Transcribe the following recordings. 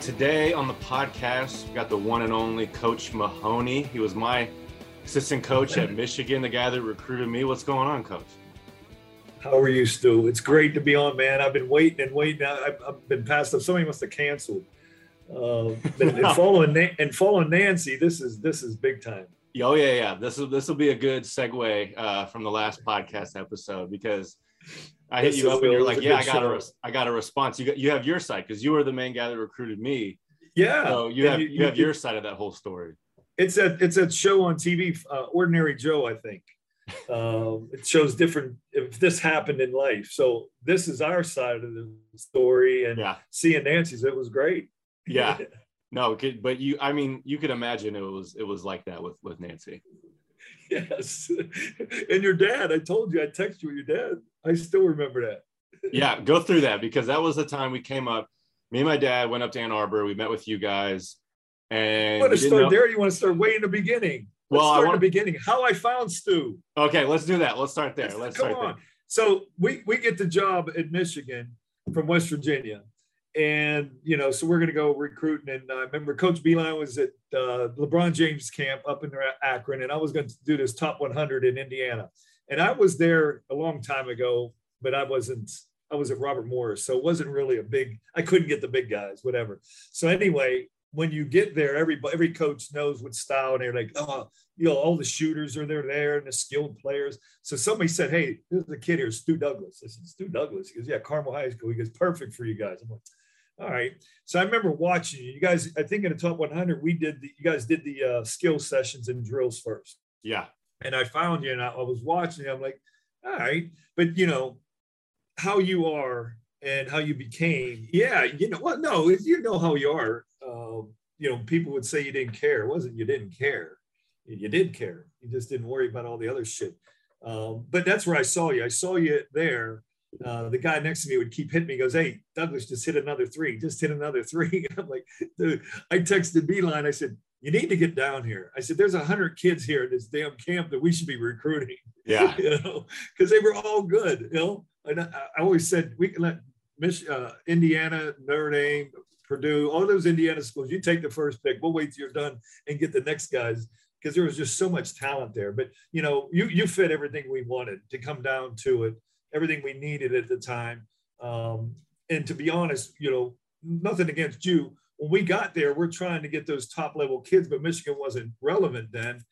right, today on the podcast, we got the one and only Coach Mahoney. He was my assistant coach at Michigan, the guy that recruited me. What's going on, Coach? How are you, Stu? It's great to be on, man. I've been waiting and waiting. I've, I've been passed up. Somebody must have canceled. Uh, and, following and following Nancy, this is this is big time. Oh yeah, yeah. This will this will be a good segue uh, from the last podcast episode because I hit you up and you're like, yeah, I got a, I got a response. You got, you have your side because you were the main guy that recruited me. Yeah. So you have you, you have your side of that whole story. It's a it's a show on TV, uh, Ordinary Joe, I think. Um, it shows different if this happened in life. So this is our side of the story, and yeah. seeing Nancy's, it was great. Yeah. No, but you, I mean, you could imagine it was it was like that with with Nancy. Yes, and your dad. I told you I texted you with your dad. I still remember that. yeah, go through that because that was the time we came up. Me and my dad went up to Ann Arbor. We met with you guys, and you want to start know... there? you want to start way in the beginning? Let's well, start I want... in the beginning. How I found Stu. Okay, let's do that. Let's start there. Let's, Come start on. There. So we we get the job at Michigan from West Virginia, and you know, so we're going to go recruiting. And I remember Coach Beilein was at uh, LeBron James camp up in Akron, and I was going to do this top 100 in Indiana. And I was there a long time ago, but I wasn't. I was at Robert Morris, so it wasn't really a big. I couldn't get the big guys, whatever. So anyway, when you get there, every every coach knows what style, and they're like, oh, you know, all the shooters are there, there, and the skilled players. So somebody said, hey, there's a kid here, Stu Douglass. I said, Stu Douglass. He goes, yeah, Carmel High School. He goes, perfect for you guys. I'm like, all right. So I remember watching you. You guys, I think in the top 100, we did the, you guys did the uh, skill sessions and drills first. Yeah. And I found you and I, I was watching you. I'm like, all right. But, you know, how you are and how you became, yeah, you know, well, no, if you know how you are. Um, you know, people would say you didn't care. It wasn't you didn't care. You did care. You just didn't worry about all the other shit. Um, but that's where I saw you. I saw you there uh, the guy next to me would keep hitting me. He goes, "Hey, Douglass, just hit another three. Just hit another three. I'm like, dude. I texted Beilein. I said, "You need to get down here." I said, "There's a hundred kids here at this damn camp that we should be recruiting." Yeah, you know, because they were all good. You know, and I, I always said we can let Mich- uh, Indiana, Notre Dame, Purdue, all those Indiana schools. You take the first pick. We'll wait till you're done and get the next guys because there was just so much talent there. But you know, you you fit everything we wanted to come down to it everything we needed at the time. Um, and to be honest, you know, nothing against you. When we got there, we're trying to get those top level kids, but Michigan wasn't relevant then.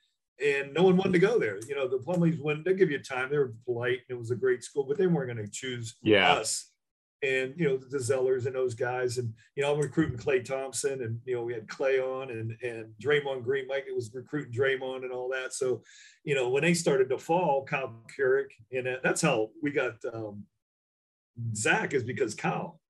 And no one wanted to go there. You know, the Plumlees wouldn't, they give you time. They were polite and it was a great school, but they weren't going to choose yeah. us and you know the Zellers and those guys, and you know I'm recruiting Klay Thompson, and you know we had Klay on, and and Draymond Green, Mike was recruiting Draymond and all that. So, you know when they started to fall, Kyle Kuric, and that's how we got um, Zack is because Kyle,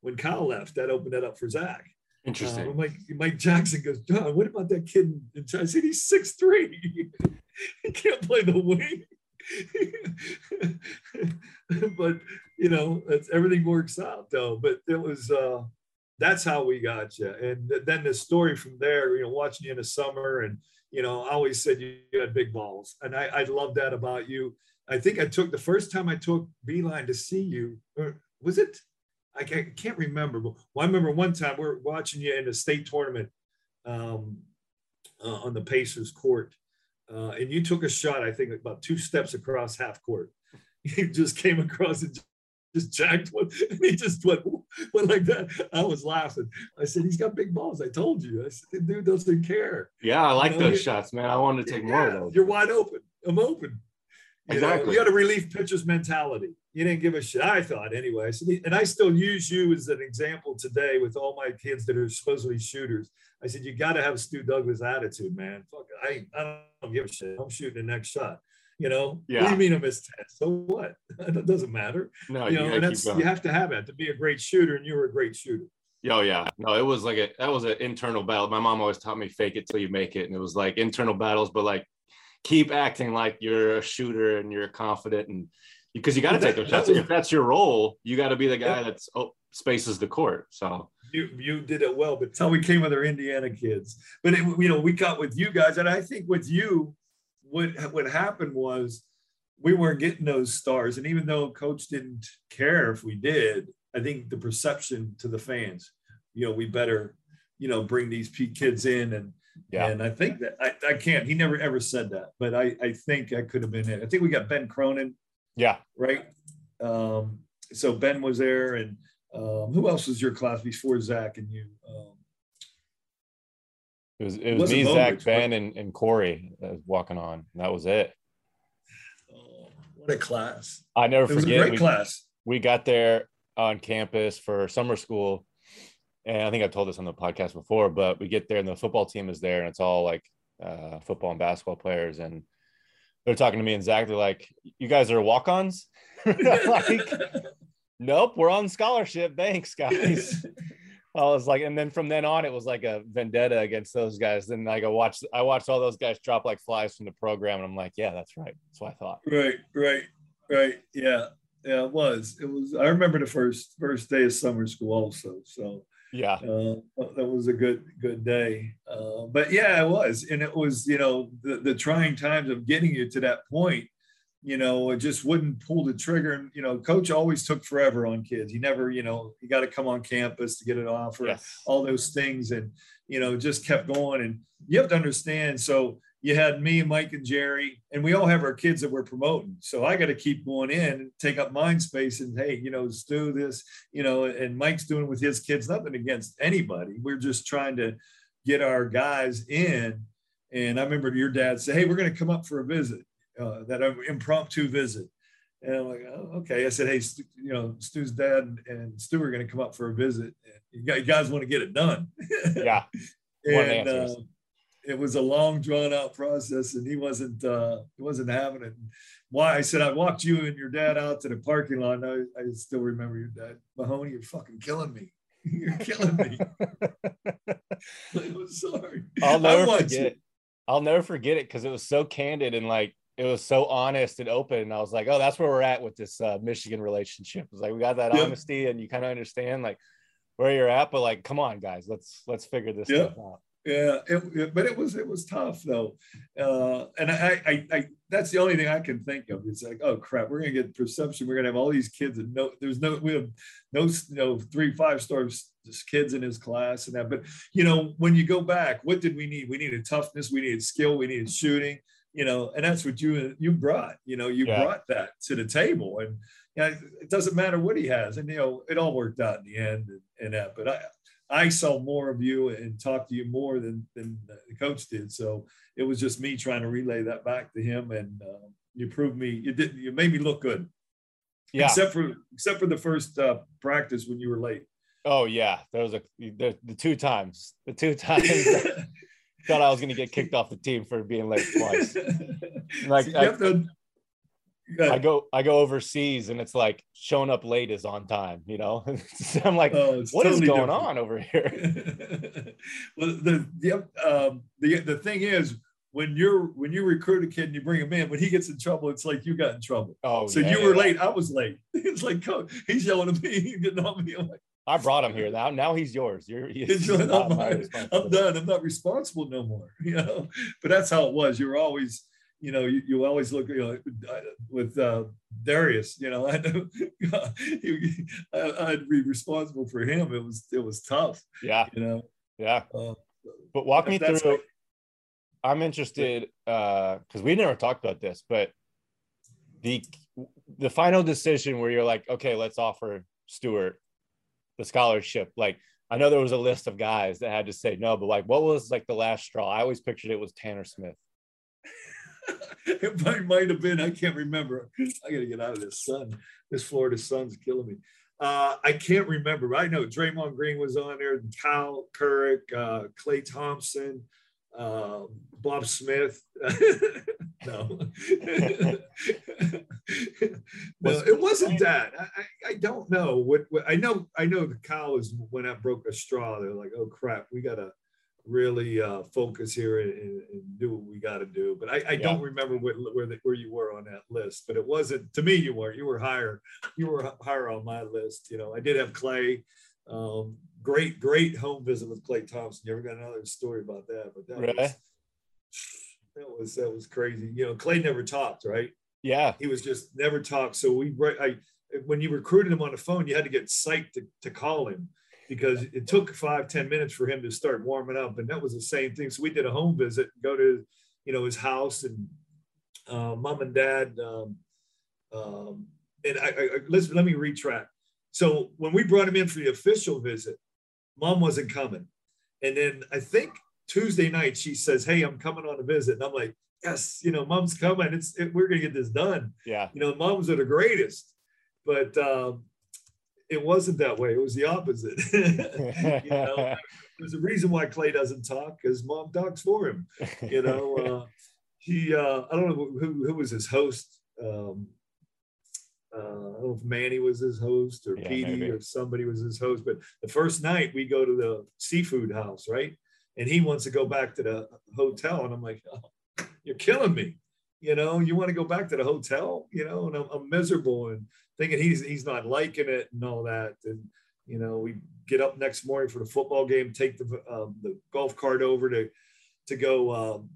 when Kyle left, that opened that up for Zack. Interesting. Uh, Mike Mike Jackson goes, John, what about that kid? And I said he's six three. he can't play the wing. but you know, everything works out though. But it was uh, that's how we got you. And then the story from there, you know, watching you in the summer, and you know, I always said you had big balls, and I, I love that about you. I think I took the first time I took Beilein to see you, or was it? I can't, can't remember, but well, I remember one time we are watching you in a state tournament um, uh, on the Pacers court, uh, and you took a shot, I think, about two steps across half court. He just came across and just jacked one, and he just went, went like that. I was laughing. I said, "He's got big balls." I told you. I said, dude doesn't care." Yeah, I like you know, those shots, man. I wanted to take yeah, more of those. You're wide open. I'm open. You exactly. Know, you got a relief pitcher's mentality. You didn't give a shit. I thought anyway. So, and I still use you as an example today with all my kids that are supposedly shooters. I said, you got to have a Stu Douglass attitude, man. Fuck, I, I don't give a shit. I'm shooting the next shot. You know, yeah. what do you mean I missed 10? So what? It doesn't matter. No, you know, and that's you have to have that to be a great shooter, and you were a great shooter. Oh yeah, no, it was like a that was an internal battle. My mom always taught me fake it till you make it, and it was like internal battles, but like keep acting like you're a shooter and you're confident, and because you got to take those shots. If that's your role, you got to be the guy that's oh, spaces the court. So you you did it well, but how we came with our Indiana kids. But it, you know, we got with you guys, and I think with you, what what happened was we weren't getting those stars, and even though coach didn't care if we did, I think the perception to the fans, you know, we better, you know, bring these kids in and yeah. And I think that I, I can't, he never ever said that, but I, I think I could have been it. I think we got Ben Cronin. Yeah. Right. Um, so Ben was there and um, who else was your class before Zack and you? Um, it was it was me, Zack, Ben, and, and Corey walking on. that was it. Oh, what a class! I never it forget. Was a great we, class. We got there on campus for summer school, and I think I've told this on the podcast before, but we get there and the football team is there, and it's all like uh, football and basketball players, and they're talking to me and Zack. They're like, "You guys are walk-ons?" like, nope, we're on scholarship. Thanks, guys. I was like, and then from then on, it was like a vendetta against those guys. Then like I watched, I watched all those guys drop like flies from the program, and I'm like, yeah, that's right. That's what I thought. Right, right, right. Yeah, yeah, it was. It was. I remember the first first day of summer school also. So yeah, uh, that was a good good day. Uh, but yeah, it was, and it was you know the the trying times of getting you to that point you know, it just wouldn't pull the trigger. And, you know, coach always took forever on kids. He never, you know, you got to come on campus to get an offer, yes. all those things. And, you know, just kept going. And you have to understand. So you had me, Mike, and Jerry, and we all have our kids that we're promoting. So I got to keep going in and take up mind space and, hey, you know, let's do this, you know, and Mike's doing with his kids, nothing against anybody. We're just trying to get our guys in. And I remember your dad say, hey, we're going to come up for a visit uh, that impromptu visit. And I'm like, oh, okay. I said, hey, you know, Stu's dad and, Stu are going to come up for a visit. You guys want to get it done. Yeah. and uh, it was a long, drawn out process, and he wasn't uh, he wasn't having it. Why? I said, I walked you and your dad out to the parking lot. I, I still remember your dad, Mahoney. You're fucking killing me. you're killing me. I'm sorry. I'll never forget. I'll never forget it because it was so candid and like it was so honest and open. And I was like, oh, that's where we're at with this uh, Michigan relationship. It's like we got that yep. honesty, and you kind of understand like where you're at, but like, come on, guys, let's let's figure this yep. stuff out. Yeah, it, it, but it was it was tough though, uh, and I, I, I that's the only thing I can think of. It's like, oh crap, we're gonna get perception. We're gonna have all these kids and no, there's no we have no you know three five star kids in his class and that. But you know, when you go back, what did we need? We needed toughness, we needed skill, we needed shooting you know, and that's what you you brought. You know, you yeah. brought that to the table, and you know, it doesn't matter what he has, and you know, it all worked out in the end, and, and that. But I I saw more of you and talked to you more than than the coach did, so it was just me trying to relay that back to him, and uh, you proved me you did you made me look good. Yeah. Except for except for the first uh, practice when you were late. Oh yeah, there was a the, the two times the two times thought I was going to get kicked off the team for being late twice. like I, to, I, go, I go overseas, and it's like showing up late is on time. You know, I'm like, oh, what totally is going different. on over here? well, the the, um, the the thing is. When you're when you recruit a kid and you bring him in, when he gets in trouble, it's like you got in trouble. Oh, so yeah, you were yeah. late. I was late. It's like he's yelling at me, he's getting on me. I'm like, I brought him here. Now, now he's yours. You're, he's I'm, I'm, done. I'm not responsible no more. You know, but that's how it was. You were always, you know, you, you always look, you know, with uh, Darius. You know, I know I, would be responsible for him. It was it was tough. Yeah. You know. Yeah. Uh, but walk me through. Like, I'm interested because uh, we never talked about this, but the the final decision where you're like, okay, let's offer Stewart the scholarship like i know there was a list of guys that had to say no but like what was like the last straw? I always pictured it was tanner smith. It might, might have been i can't remember. I gotta get out of this sun. This florida sun's killing me. Uh, I can't remember. I know Draymond Green was on there, Kyle Kuric, uh, Klay Thompson, uh, Bob Smith. no. no, it wasn't that. I, I don't know what, what, I know. I know the cow is when I broke a straw. They're like, oh crap, we gotta really uh, focus here and, and, do what we got to do. But I, I yeah. don't remember what, where the, where you were on that list. But it wasn't to me. You weren't. You were higher. You were higher on my list. You know, I did have Klay. Um, great, great home visit with Klay Thompson. You ever got another story about that? But that really? was that was that was crazy. You know, Klay never talked, right? Yeah, he was just never talked. So we, I, when you recruited him on the phone, you had to get psyched to, to call him. because it took five ten minutes for him to start warming up, and that was the same thing. So we did a home visit, go to you know his house, and uh, mom and dad. Um, um, and I, I, let's let me retract. So when we brought him in for the official visit, mom wasn't coming, and then I think Tuesday night she says, "Hey, I'm coming on a visit," and I'm like, "Yes, you know, mom's coming. It's it, we're gonna get this done." Yeah, you know, moms are the greatest, but um, it wasn't that way. It was the opposite. you know, there's a reason why Klay doesn't talk because mom talks for him. You know, uh, he uh, I don't know who who was his host. Um, uh, I don't know if Manny was his host or yeah, Petey maybe. or somebody was his host. But the first night we go to the seafood house, right? And he wants to go back to the hotel, and I'm like, oh, "You're killing me." You know, you want to go back to the hotel, you know, and I'm, I'm miserable and thinking he's he's not liking it and all that. And you know, we get up next morning for the football game, take the um, the golf cart over to to go, um,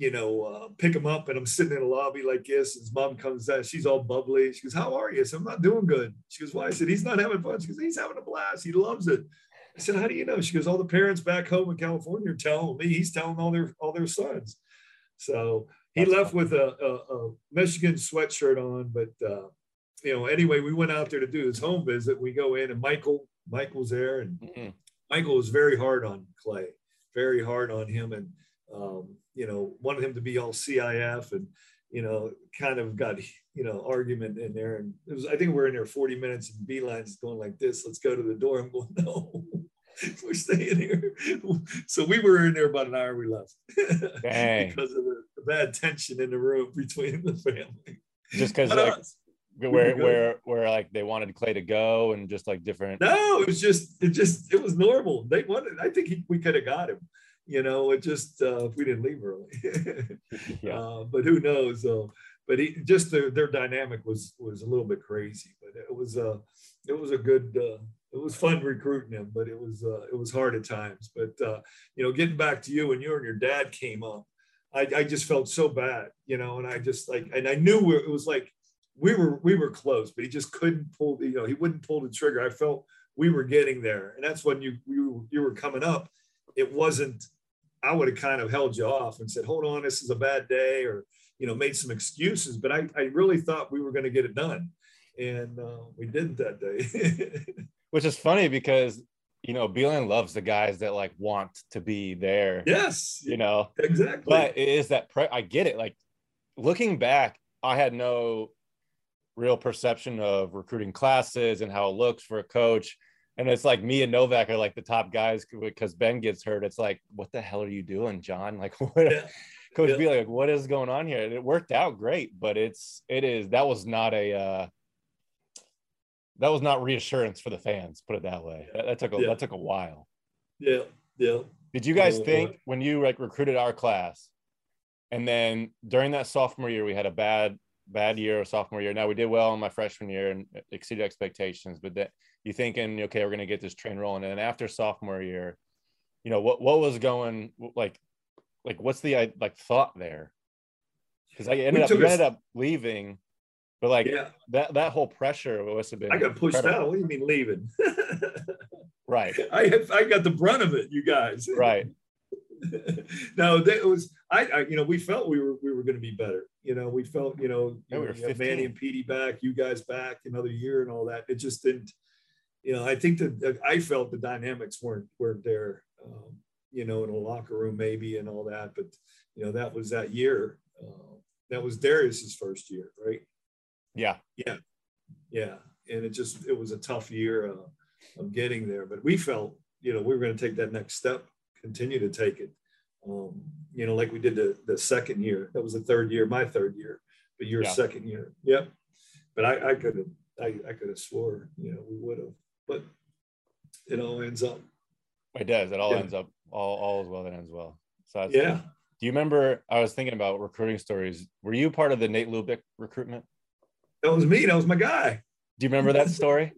you know, uh, pick him up. And I'm sitting in a lobby like this. His mom comes out. She's all bubbly. She goes, "How are you?" I said, "I'm not doing good." She goes, "Why?" I said, "He's not having fun." She goes, "He's having a blast. He loves it." I said, "How do you know?" She goes, "All the parents back home in California are telling me. He's telling all their all their sons." So he That's left with a, a, a, Michigan sweatshirt on, but uh, you know, anyway, we went out there to do his home visit. We go in, and Mychal, Mychal's there, and mm-hmm. Mychal was very hard on Klay, very hard on him, and um, you know, wanted him to be all CIF, and you know, kind of got you know argument in there, and it was I think we are in there 40 minutes, and Beilein's going like this. Let's go to the door. I'm going no. we're staying here. So we were in there about an hour. We left because of the, the, bad tension in the room between the family. Just because like, where where where like they wanted Klay to go and just like different. No, it was just it just it was normal. They wanted. I think he, we could have got him. You know, it just uh, we didn't leave early. yeah. Uh, but who knows? Uh, but he just their their dynamic was was a little bit crazy. But it was uh it was a good. Uh, it was fun recruiting him, but it was uh, it was hard at times. But uh, you know, getting back to you and you and your dad came up, I, I just felt so bad, you know, and I just like, and I knew it was like we were we were close, but he just couldn't pull. You know, he wouldn't pull the trigger. I felt we were getting there, and that's when you you you were coming up. It wasn't. I would have kind of held you off and said, "Hold on, this is a bad day," or you know, made some excuses. But I I really thought we were going to get it done, and uh, we didn't that day. Which is funny because you know, Beilein loves the guys that like want to be there. Yes. You know, exactly. But it is that pre- I get it. Like looking back, I had no real perception of recruiting classes and how it looks for a coach. And it's like me and Novak are like the top guys because Ben gets hurt. It's like, what the hell are you doing, John? Like, what? Yeah. Coach yeah. B, like, what is going on here? And it worked out great, but it's it is that was not a uh, that was not reassurance for the fans. Put it that way. That, that took a yeah. that took a while. Yeah, yeah. Did you guys think when you like recruited our class, and then during that sophomore year we had a bad bad year sophomore year. Now we did well in my freshman year and exceeded expectations, but that you thinking, okay, we're going to get this train rolling. And then after sophomore year, you know, what, what was going like, like, what's the like thought there? Cause I ended up, ended up leaving, but like yeah. that, that whole pressure must have been, I got pushed incredible. out. What do you mean leaving? right. I have, I got the brunt of it, you guys. Right. no, it was I, I, You know, we felt we were we were going to be better. You know, we felt you know, yeah, we know Manny and Petey back, you guys back another year and all that. It just didn't. You know, I think that I felt the dynamics weren't weren't there. Um, you know, in a locker room maybe and all that, but you know that was that year. Uh, that was Darius's first year, right? Yeah. Yeah. Yeah. And it just it was a tough year uh, of getting there, but we felt you know we were going to take that next step continue to take it. Um, you know, like we did the, the second year. That was the third year, my third year, but your yeah. second year. Yep. But I, I could have, I, I could have swore, you know, we would have, but it all ends up. It does. It all yeah. ends up all, all is well that ends well. So yeah. Do you remember? I was thinking about recruiting stories. Were you part of the Nate Lubick recruitment? That was me. That was my guy. Do you remember that story?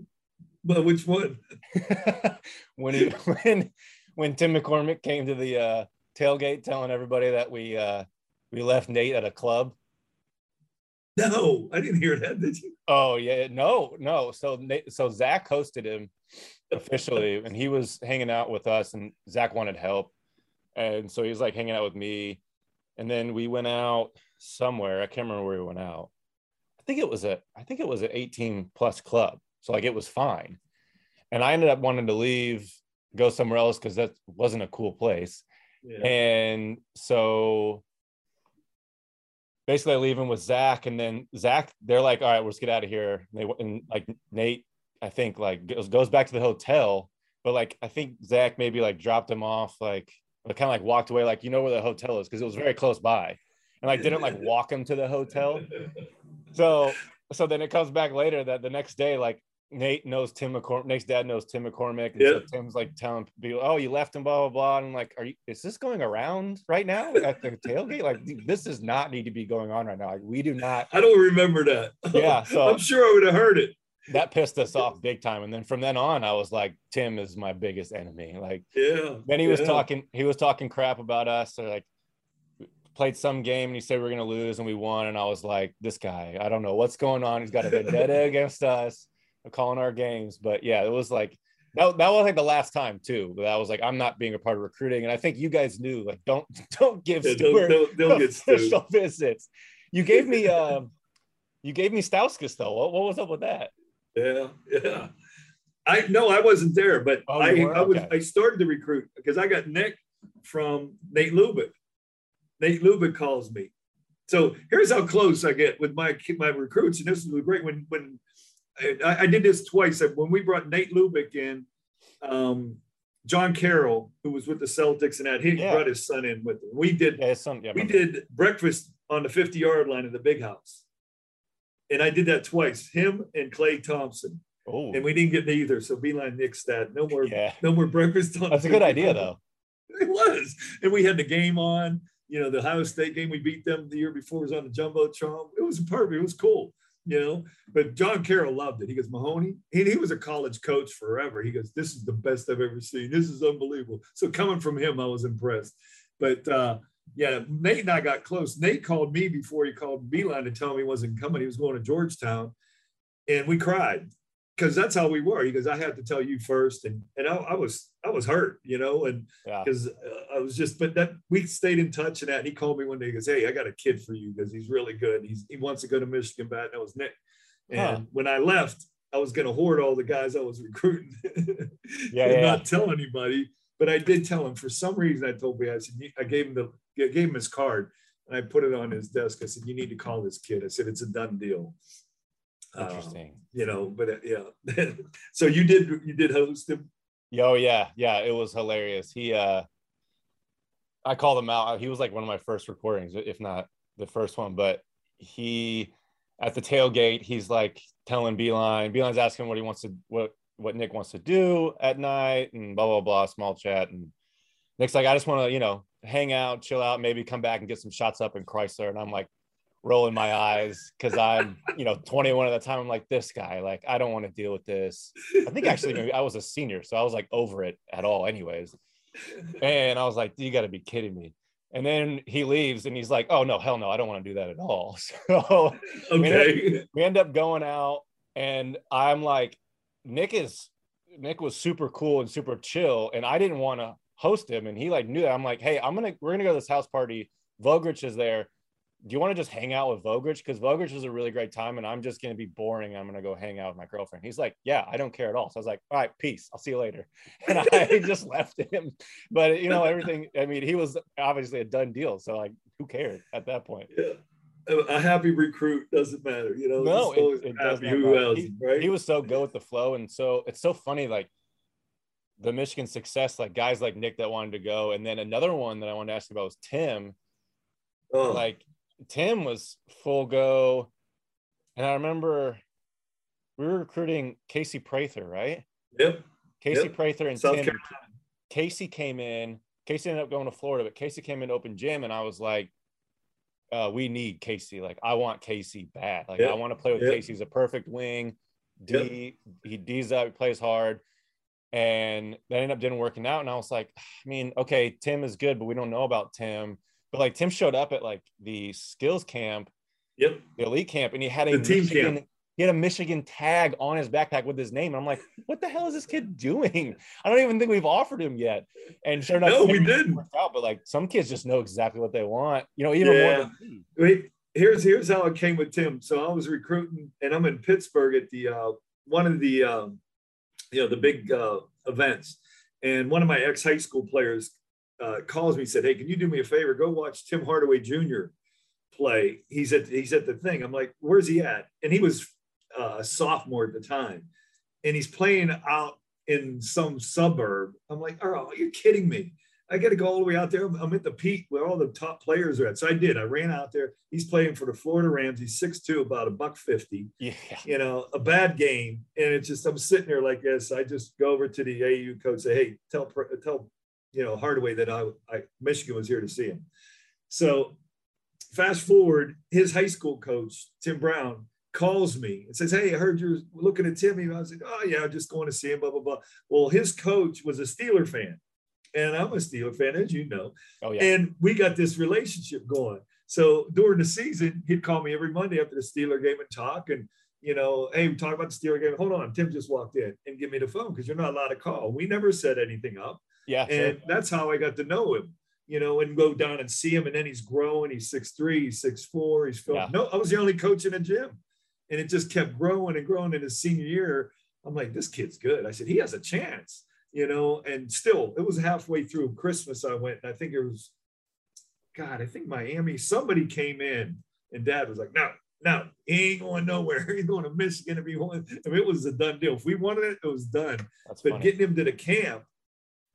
but which one? when he when when Tim McCormick came to the uh, tailgate telling everybody that we uh, we left Nate at a club? No, I didn't hear that. Did you? Oh yeah, no, no. So so Zack hosted him officially, and he was hanging out with us, and Zack wanted help, and so he was like hanging out with me, and then we went out somewhere. I can't remember where we went out. I think it was a I think it was an 18 plus club, so like it was fine, and I ended up wanting to leave, go somewhere else because that wasn't a cool place, yeah. and so basically I leave him with Zack, and then Zack, they're like, all right, let's get out of here. And they and like Nate, I think like goes, goes back to the hotel, but like I think Zack maybe like dropped him off, like kind of like walked away, like you know where the hotel is because it was very close by, and like didn't like walk him to the hotel. So so then it comes back later that the next day, like Nate knows Tim McCormick. Nate's dad knows Tim McCormick. And yep. so Tim's like telling people, "Oh, you left him, blah blah blah." And I'm like, "Are you? Is this going around right now at the tailgate? Like, this does not need to be going on right now. Like, we do not." I don't remember that. Yeah, so I'm sure I would have heard it. That pissed us off big time. And then from then on, I was like, "Tim is my biggest enemy." Like, yeah. Then he yeah. was talking. He was talking crap about us. Or like, played some game and he said we are gonna lose and we won. And I was like, "This guy, I don't know what's going on. He's got a vendetta against us." Calling our games. But yeah, it was like that, that was like the last time too. That was like I'm not being a part of recruiting, and I think you guys knew like don't don't give yeah, Stewart they'll, they'll get official visits. You gave me um, you gave me Stauskas though. What, what was up with that? Yeah, yeah. I no, I wasn't there, but oh, I I was okay. I started to recruit because I got Nik from Nate Lubick. Nate Lubick calls me. So here's how close I get with my my recruits, and this is great when when I, I, did this twice. When we brought Nate Lubick in, um, John Carroll, who was with the Celtics and that, he yeah. brought his son in with him. We did yeah, son, yeah, we did breakfast on the 50 yard line of the big house. And I did that twice, him and Klay Thompson. Oh. And we didn't get neither. So Beilein nixed that. No more, yeah. no more breakfast on That's a good idea though. It was. And we had the game on, you know, the Ohio State game. We beat them the year before it was on the jumbo Jumbotron. It was perfect. It was cool you know. But John Carroll loved it. He goes, Mahoney, and he was a college coach forever. He goes, This is the best I've ever seen. This is unbelievable. So coming from him, I was impressed. But uh, yeah, Nate and I got close. Nate called me before he called Beilein to tell me he wasn't coming. He was going to Georgetown. And we cried because that's how we were. He goes, I had to tell you first, and and I, I was I was hurt, you know, and because yeah. uh, I was just, but that we stayed in touch and that. And he called me one day. He goes, Hey, I got a kid for you because he's really good. He's he wants to go to Michigan bad. And that was Nik. And huh. when I left, I was going to hoard all the guys I was recruiting, yeah, and yeah, not tell anybody. But I did tell him for some reason. I told me I said I gave him the gave him his card and I put it on his desk. I said, "You need to call this kid." I said, "It's a done deal." Interesting. Um, you know, but uh, yeah. so you did you did host him? Oh yeah, yeah. It was hilarious. He uh I called him out. He was like one of my first recordings, if not the first one. But he at the tailgate, he's like telling Beilein. Beilein's asking what he wants to what what Nik wants to do at night and blah blah blah. Small chat and Nik's like, I just want to you know hang out, chill out, maybe come back and get some shots up in Crisler. And I'm like, rolling my eyes because I'm, you know, 21 at the time. I'm like, this guy, like, I don't want to deal with this. I think actually maybe I was a senior, so I was like over it at all, anyways. And I was like, you got to be kidding me. And then he leaves and he's like, oh, no, hell no, I don't want to do that at all. So okay. we, end up, we end up going out, and I'm like, Nik is, Nik was super cool and super chill. And I didn't want to host him. And he like knew that. I'm like, hey, I'm going to, we're going to go to this house party. Vogrich is there do you want to just hang out with Vogrich? Because Vogrich is a really great time and I'm just going to be boring. I'm going to go hang out with my girlfriend. He's like, yeah, I don't care at all. So I was like, all right, peace. I'll see you later. And I just left him. But, you know, everything, I mean, he was obviously a done deal. So, like, who cared at that point? Yeah. A happy recruit doesn't matter, you know. No, it, it does who else, he, right? he was so good with the flow, and so it's so funny. Like the Michigan success, like guys like Nik that wanted to go, and then another one that I wanted to ask about was Tim. Oh. Like Tim was full go. And I remember we were recruiting Casey Prather, right? Yep. Casey yep. Prather and South Tim. Carolina. Casey came in. Casey ended up going to Florida, but Casey came in open gym, and I was like, uh, "We need Casey. Like, I want Casey bad. Like, yep. I want to play with yep. Casey. He's a perfect wing. D. He D's up. He plays hard." And that ended up didn't working out. And I was like, I mean, okay, Tim is good, but we don't know about Tim. But like Tim showed up at like the skills camp, yep, the elite camp, and he had a the team Michigan, camp. He had a Michigan tag on his backpack with his name. I'm like, what the hell is this kid doing? I don't even think we've offered him yet. And sure enough, no, we didn't. Out, but like some kids just know exactly what they want. You know, even yeah. more. Than Wait, here's here's how it came with Tim. So I was recruiting, and I'm in Pittsburgh at the uh, one of the um, you know the big uh, events, and one of my ex high school players uh, calls me and said, "Hey, can you do me a favor? Go watch Tim Hardaway Jr. play. He's at he's at the thing." I'm like, "Where's he at?" And he was uh, a sophomore at the time, and he's playing out in some suburb. I'm like, "Oh, you're you kidding me?" I got to go all the way out there. I'm at the peak where all the top players are at. So I did. I ran out there. He's playing for the Florida Rams. He's 6'2", about a buck 50. Yeah. You know, a bad game. And it's just, I'm sitting there like this. I just go over to the AU coach, say, hey, tell, tell, you know, Hardaway that I, I, Michigan was here to see him. So fast forward, his high school coach, Tim Brown, calls me and says, Hey, I heard you're looking at Timmy. I was like, Oh, yeah, I'm just going to see him, blah, blah, blah. Well, his coach was a Steeler fan and I'm a Steeler fan, as you know. Oh, yeah. And we got this relationship going. So during the season, he'd call me every Monday after the Steeler game and talk. And, you know, hey, we talk about the Steeler game. Hold on, Tim just walked in and give me the phone because you're not allowed to call. We never set anything up. Yeah. And sure. that's how I got to know him, you know, and go down and see him. And then he's growing. He's six three, he's six four. He's filming. Yeah. No, I was the only coach in the gym. And it just kept growing and growing in his senior year. I'm like, this kid's good. I said, he has a chance you know, and still it was halfway through Christmas. I went, and I think it was, God, I think Miami, somebody came in and dad was like, no, no, he ain't going nowhere. He's going to Michigan if he wanted. I mean, it was a done deal. If we wanted it, it was done. That's but funny. getting him to the camp,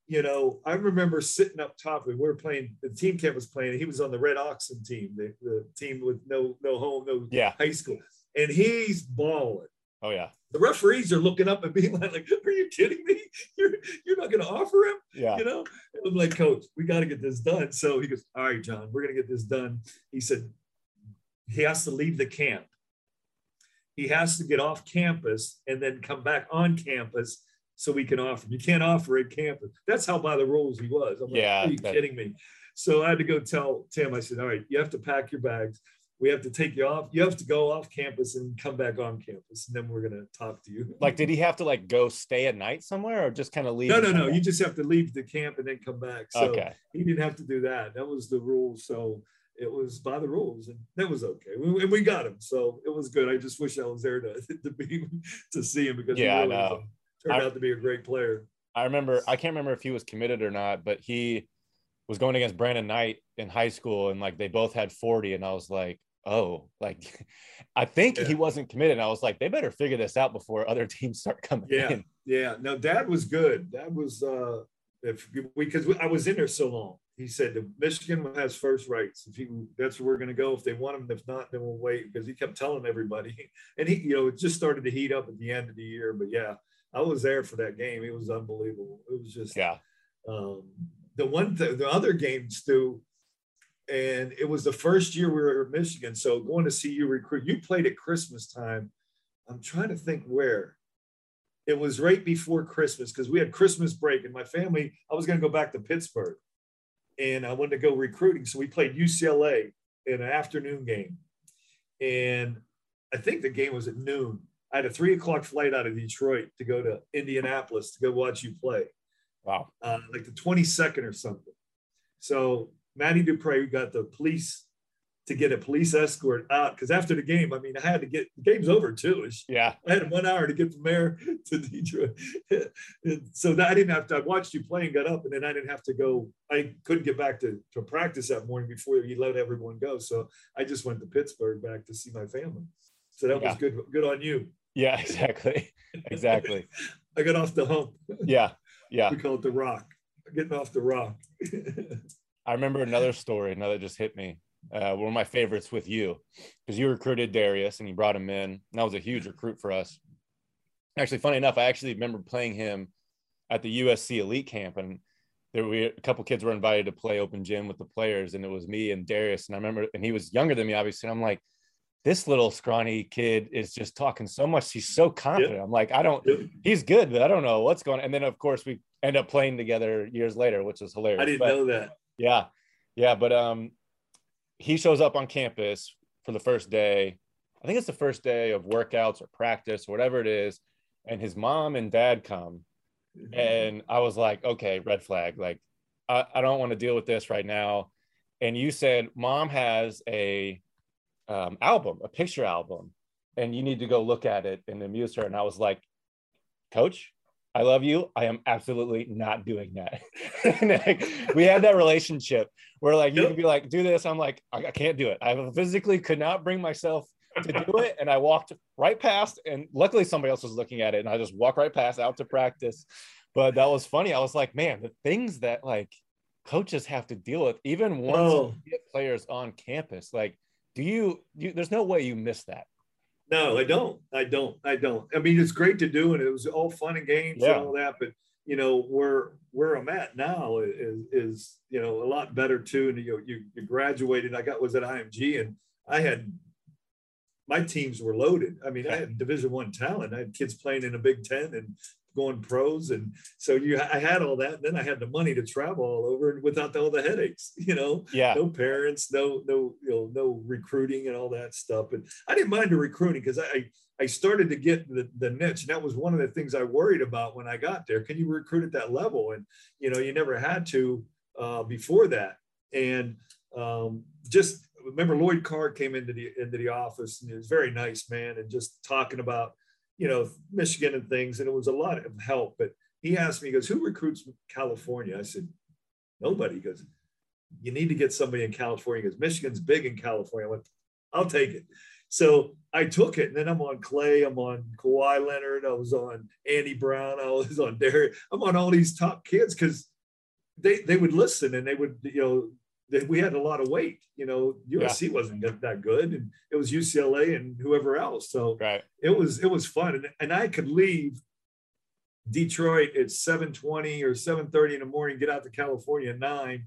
you know, I remember sitting up top. And We were playing, the team camp was playing. He was on the Red Oxen team, the, the team with no no home, no yeah. high school. And he's balling Oh, yeah. the referees are looking up and being like, like "Are you kidding me? You're you're not going to offer him?" Yeah. You know, and I'm like, "Coach, we got to get this done." So he goes, "All right, John, we're going to get this done." He said he has to leave the camp. He has to get off campus and then come back on campus so we can offer. You can't offer at campus. That's how by the rules he was. I'm like, Yeah, "Are you that- kidding me?" So I had to go tell Tim. I said, "All right, you have to pack your bags." We have to take you off. You have to go off campus and come back on campus, and then we're gonna talk to you. Like, did he have to like go stay at night somewhere or just kind of leave? No, no, no. back? You just have to leave the camp and then come back. So okay. he didn't have to do that. That was the rule. So it was by the rules, and that was okay. We, and we got him, so it was good. I just wish I was there to to be to see him because Yeah, I really was know. Turned I- out to be a great player. I remember, I can't remember if he was committed or not, but he was going against Brandon Knight in high school and like they both had 40. And I was like, oh, like I think Yeah. he wasn't committed. And I was like, they better figure this out before other teams start coming Yeah. in. Yeah, no, Dad was good. That was uh if because I was in there so long. He said the Michigan has first rights. If he that's where we're going to go. If they want him, if not, then we'll wait. Because he kept telling everybody, and he, you know, it just started to heat up at the end of the year. But yeah, I was there for that game. It was unbelievable. It was just Yeah. um, the one th- the other game, Stu, and it was the first year we were at Michigan. So going to see you recruit, you played at Christmas time. I'm trying to think where. It was right before Christmas because we had Christmas break, and my family. I was going to go back to Pittsburgh, and I wanted to go recruiting. So we played UCLA in an afternoon game, and I think the game was at noon. I had a three o'clock flight out of Detroit to go to Indianapolis to go watch you play Wow. uh, like the 22nd or something. So Matty Dupre got the police to get a police escort out because after the game, I mean, I had to get the game's over too. Yeah. I had one hour to get from there to Detroit. So that I didn't have to, I watched you play and got up and then I didn't have to go. I couldn't get back to, to practice that morning before you let everyone go. So I just went to Pittsburgh back to see my family. So that was good. Good on you. Yeah. Exactly. Exactly. I got off the hump. Yeah. Yeah. We call it the rock. Getting off the rock. I remember another story, another just hit me. Uh, one of my favorites with you because you recruited Darius and you brought him in. And that was a huge recruit for us. Actually, funny enough, I actually remember playing him at the USC Elite Camp, and there were a couple kids were invited to play open gym with the players, and it was me and Darius. And I remember, and he was younger than me, obviously. And I'm like, this little scrawny kid is just talking so much. He's so confident. I'm like, I don't. He's good, but I don't know what's going. on. And then of course we end up playing together years later, which was hilarious. I didn't But- know that. yeah. Yeah. But um he shows up on campus for the first day I think it's the first day of workouts or practice or whatever it is, and his mom and dad come, mm-hmm. and I was like, okay, red flag. Like, I, I don't want to deal with this right now. And you said mom has a um, album, a picture album, and you need to go look at it and amuse her. And I was like, Coach, I love you. I am absolutely not doing that. like, we had that relationship where like you yep. can be like, do this. I'm like, I, I can't do it. I physically could not bring myself to do it. And I walked right past, and luckily somebody else was looking at it, and I just walked right past out to practice. But that was funny. I was like, man, the things that like coaches have to deal with, even once oh. players on campus, like, do you, you, there's no way you miss that. No, I don't. I don't. I don't. I mean, it's great to do, and it was all fun and games yeah. and all that. But you know, where where I'm at now is is you know a lot better too. And you you, you graduated. I got was at IMG, and I had my teams were loaded. I mean, I had Division One talent. I had kids playing in a Big Ten and going pros, and so you, I had all that. and Then I had the money to travel all over, and without all the headaches, you know, yeah, no parents, no, no, you know, no recruiting and all that stuff. And I didn't mind the recruiting because I, I started to get the, the niche, and that was one of the things I worried about when I got there. Can you recruit at that level? And you know, you never had to uh, before that, and um, just remember Lloyd Carr came into the into the office and he was very nice man and just talking about you know Michigan and things and it was a lot of help. But he asked me, he goes, "Who recruits California?" I said, "Nobody." He goes, "You need to get somebody in California." because Michigan's big in California. I went, "I'll take it." So I took it, and then I'm on Klay, I'm on Kawhi Leonard, I was on Andy Brown, I was on Derek, I'm on all these top kids because they they would listen and they would you know that we had a lot of weight. You know, USC yeah. wasn't that good, and it was UCLA and whoever else. So right. it was it was fun, and, and I could leave Detroit at seven twenty or seven thirty in the morning, get out to California at nine.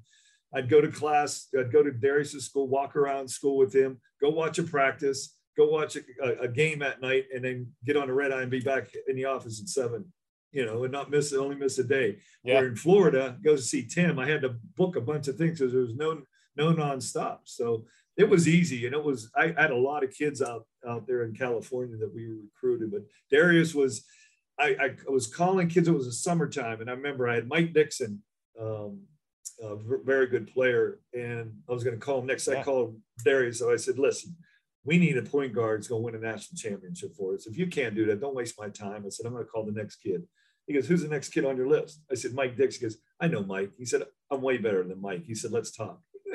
I'd go to class. I'd go to Darius's school, walk around school with him, go watch a practice, go watch a, a game at night, and then get on the red eye and be back in the office at seven you know, and not miss only miss a day. Yeah. Where in Florida, go to see Tim, I had to book a bunch of things because there was no no nonstop. So it was easy, and it was I, I had a lot of kids out out there in California that we recruited. But Darius was, I, I was calling kids. It was a summertime, and I remember I had Mike Dixon, um, a very good player, and I was going to call him next. Yeah. I called Darius, so I said, "Listen, we need a point guard that's going to win a national championship for us. If you can't do that, don't waste my time." I said, "I'm going to call the next kid." He goes, Who's the next kid on your list? I said, Mike Dix. He goes, I know Mike. He said, I'm way better than Mike. He said, Let's talk.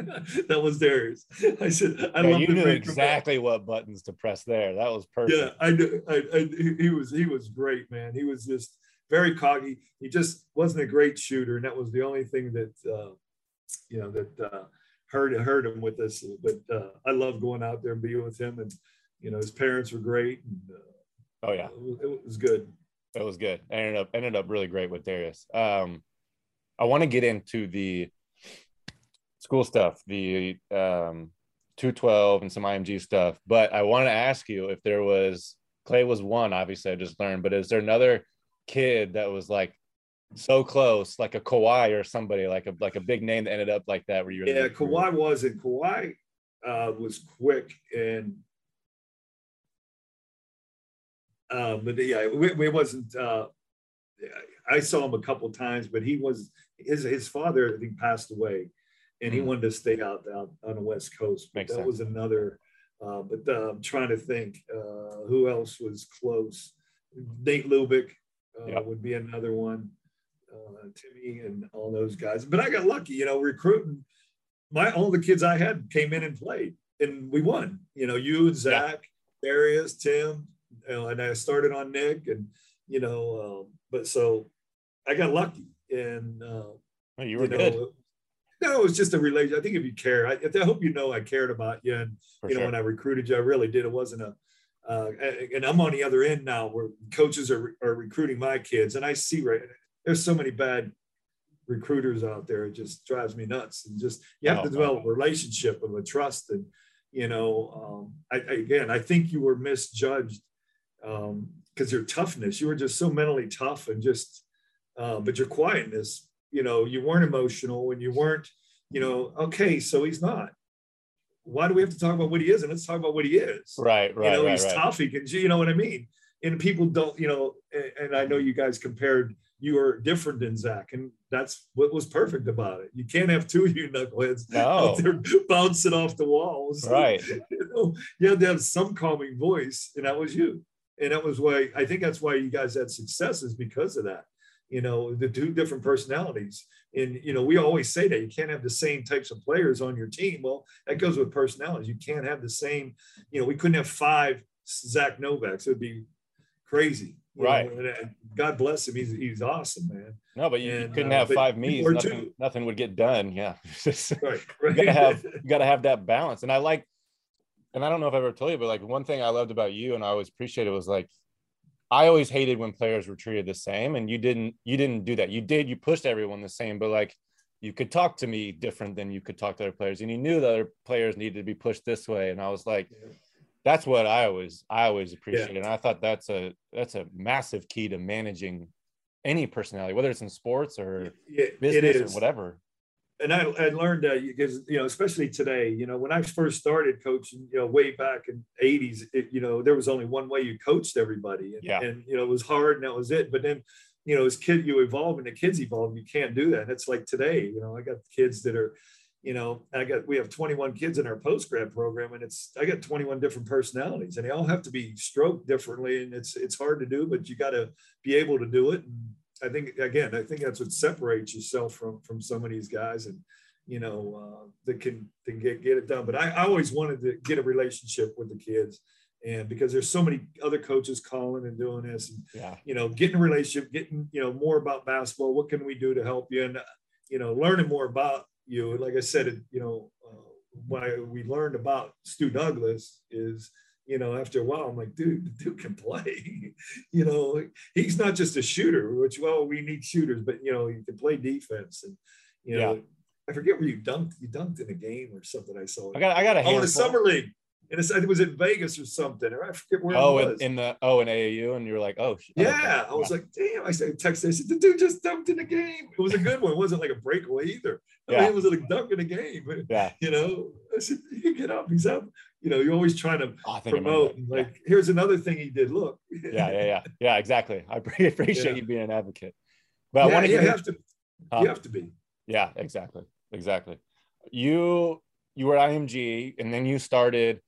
that was Darius. I said, I yeah, love you knew exactly what buttons to press there. That was perfect. Yeah, I knew. I, I, he was he was great, man. He was just very coggy. He just wasn't a great shooter, and that was the only thing that uh, you know that uh, hurt hurt him with us. But uh, I love going out there and being with him, and you know his parents were great. And, uh, oh yeah, it, it was good. It was good. ended up ended up really great with Darius. Um, I want to get into the school stuff, the um, 212 and some IMG stuff, but I want to ask you if there was Klay was one, obviously I just learned, but is there another kid that was like so close, like a Kawhi or somebody like a like a big name that ended up like that? Where you yeah, Kawhi was and Kawhi uh, was quick and uh, but yeah, it, it wasn't. Uh, I saw him a couple times, but he was his his father. I think passed away, and he mm. wanted to stay out, out on the West Coast. But Makes that sense. was another. Uh, but uh, I'm trying to think uh, who else was close. Nate Lubick uh, yep. would be another one. Uh, Timmy and all those guys. But I got lucky, you know, recruiting. My all the kids I had came in and played, and we won. You know, you and Zack, yeah. Darius, Tim, you know, and I started on Nik, and you know, um, but so I got lucky, and uh, oh, you were you good. Know, no, it was just a relation. I think if you care, I, I, hope you know I cared about you, and For you know sure. when I recruited you, I really did. It wasn't a, uh, and I'm on the other end now, where coaches are are recruiting my kids, and I see right there's so many bad recruiters out there. It just drives me nuts, and just you have oh, to develop a relationship of a trust, and you know, um, I, again, I think you were misjudged because um, your toughness, you were just so mentally tough and just, uh, but your quietness, you know, you weren't emotional and you weren't, you know, okay, so he's not. why do we have to talk about what he is? And let's talk about what he is. Right, right. You know, right, he's right. tough. He can, you know what I mean? And people don't, you know, and I know you guys compared you are different than Zack, and that's what was perfect about it. You can't have two of you knuckleheads No. out there bouncing off the walls. Right. you know, you had to have some calming voice, and that was you. And that was why I think that's why you guys had success is because of that. You know, the two different personalities. And you know, we always say that you can't have the same types of players on your team. Well, that goes with personalities. You can't have the same, you know, we couldn't have five Zack Novaks. It would be crazy. Right. know, God bless him. He's he's awesome, man. No, but you, you And, couldn't uh, have five you me's. Nothing, nothing would get done. Yeah. you Right. Right. gotta have you gotta have that balance. And I like, and I don't know if I ever told you, but like one thing I loved about you and I always appreciated was like I always hated when players were treated the same. And you didn't you didn't do that. You did, you pushed everyone the same, but like you could talk to me different than you could talk to other players. And you knew the other players needed to be pushed this way. And I was like, that's what I always I always appreciate. And I thought that's a that's a massive key to managing any personality, whether it's in sports or it business or whatever. And I, I learned that because you know especially today you know when i first started coaching you know way back in 80s it, you know there was only one way you coached everybody and, Yeah. and you know it was hard and that was it but then you know as kid you evolve and the kids evolve you can't do that and it's like today you know i got kids that are you know i got we have 21 kids in our post grad program and it's i got 21 different personalities and they all have to be stroked differently and it's it's hard to do but you got to be able to do it and I think again, I think that's what separates yourself from from some of these guys, and you know uh, that can can get get it done. But I, I always wanted to get a relationship with the kids, and because there's so many other coaches calling and doing this, and Yeah. you know, getting a relationship, getting you know more about basketball. What can we do to help you? And uh, you know, learning more about you. Like I said, it, you know, uh, why we learned about Stu Douglass is you know, after a while, I'm like, dude, the dude can play. you know, he's not just a shooter, which, well, we need shooters, but, you know, he can play defense. And, you know, Yeah. I forget where you dunked. You dunked in a game or something I saw. I got I got a oh, in the summer league. And it's, it was in Vegas or something. Or I forget where oh, it in, was. in the oh in AAU, and you were like, oh, yeah. I was like, damn. I said, texted, I said, the dude just dunked in the game. It was a good one. It wasn't like a breakaway either. I Yeah. mean, it was like a dunk in the game. yeah. You know, I said, you can get up. He's up. You know, you're always trying to Oh, I I promote. like, here's another thing he did. Look. yeah, yeah, yeah, yeah, exactly. I appreciate Yeah. you being an advocate, but I yeah, want to you have to. Huh? You have to be. Yeah, exactly. Exactly. You you were at IMG and then you started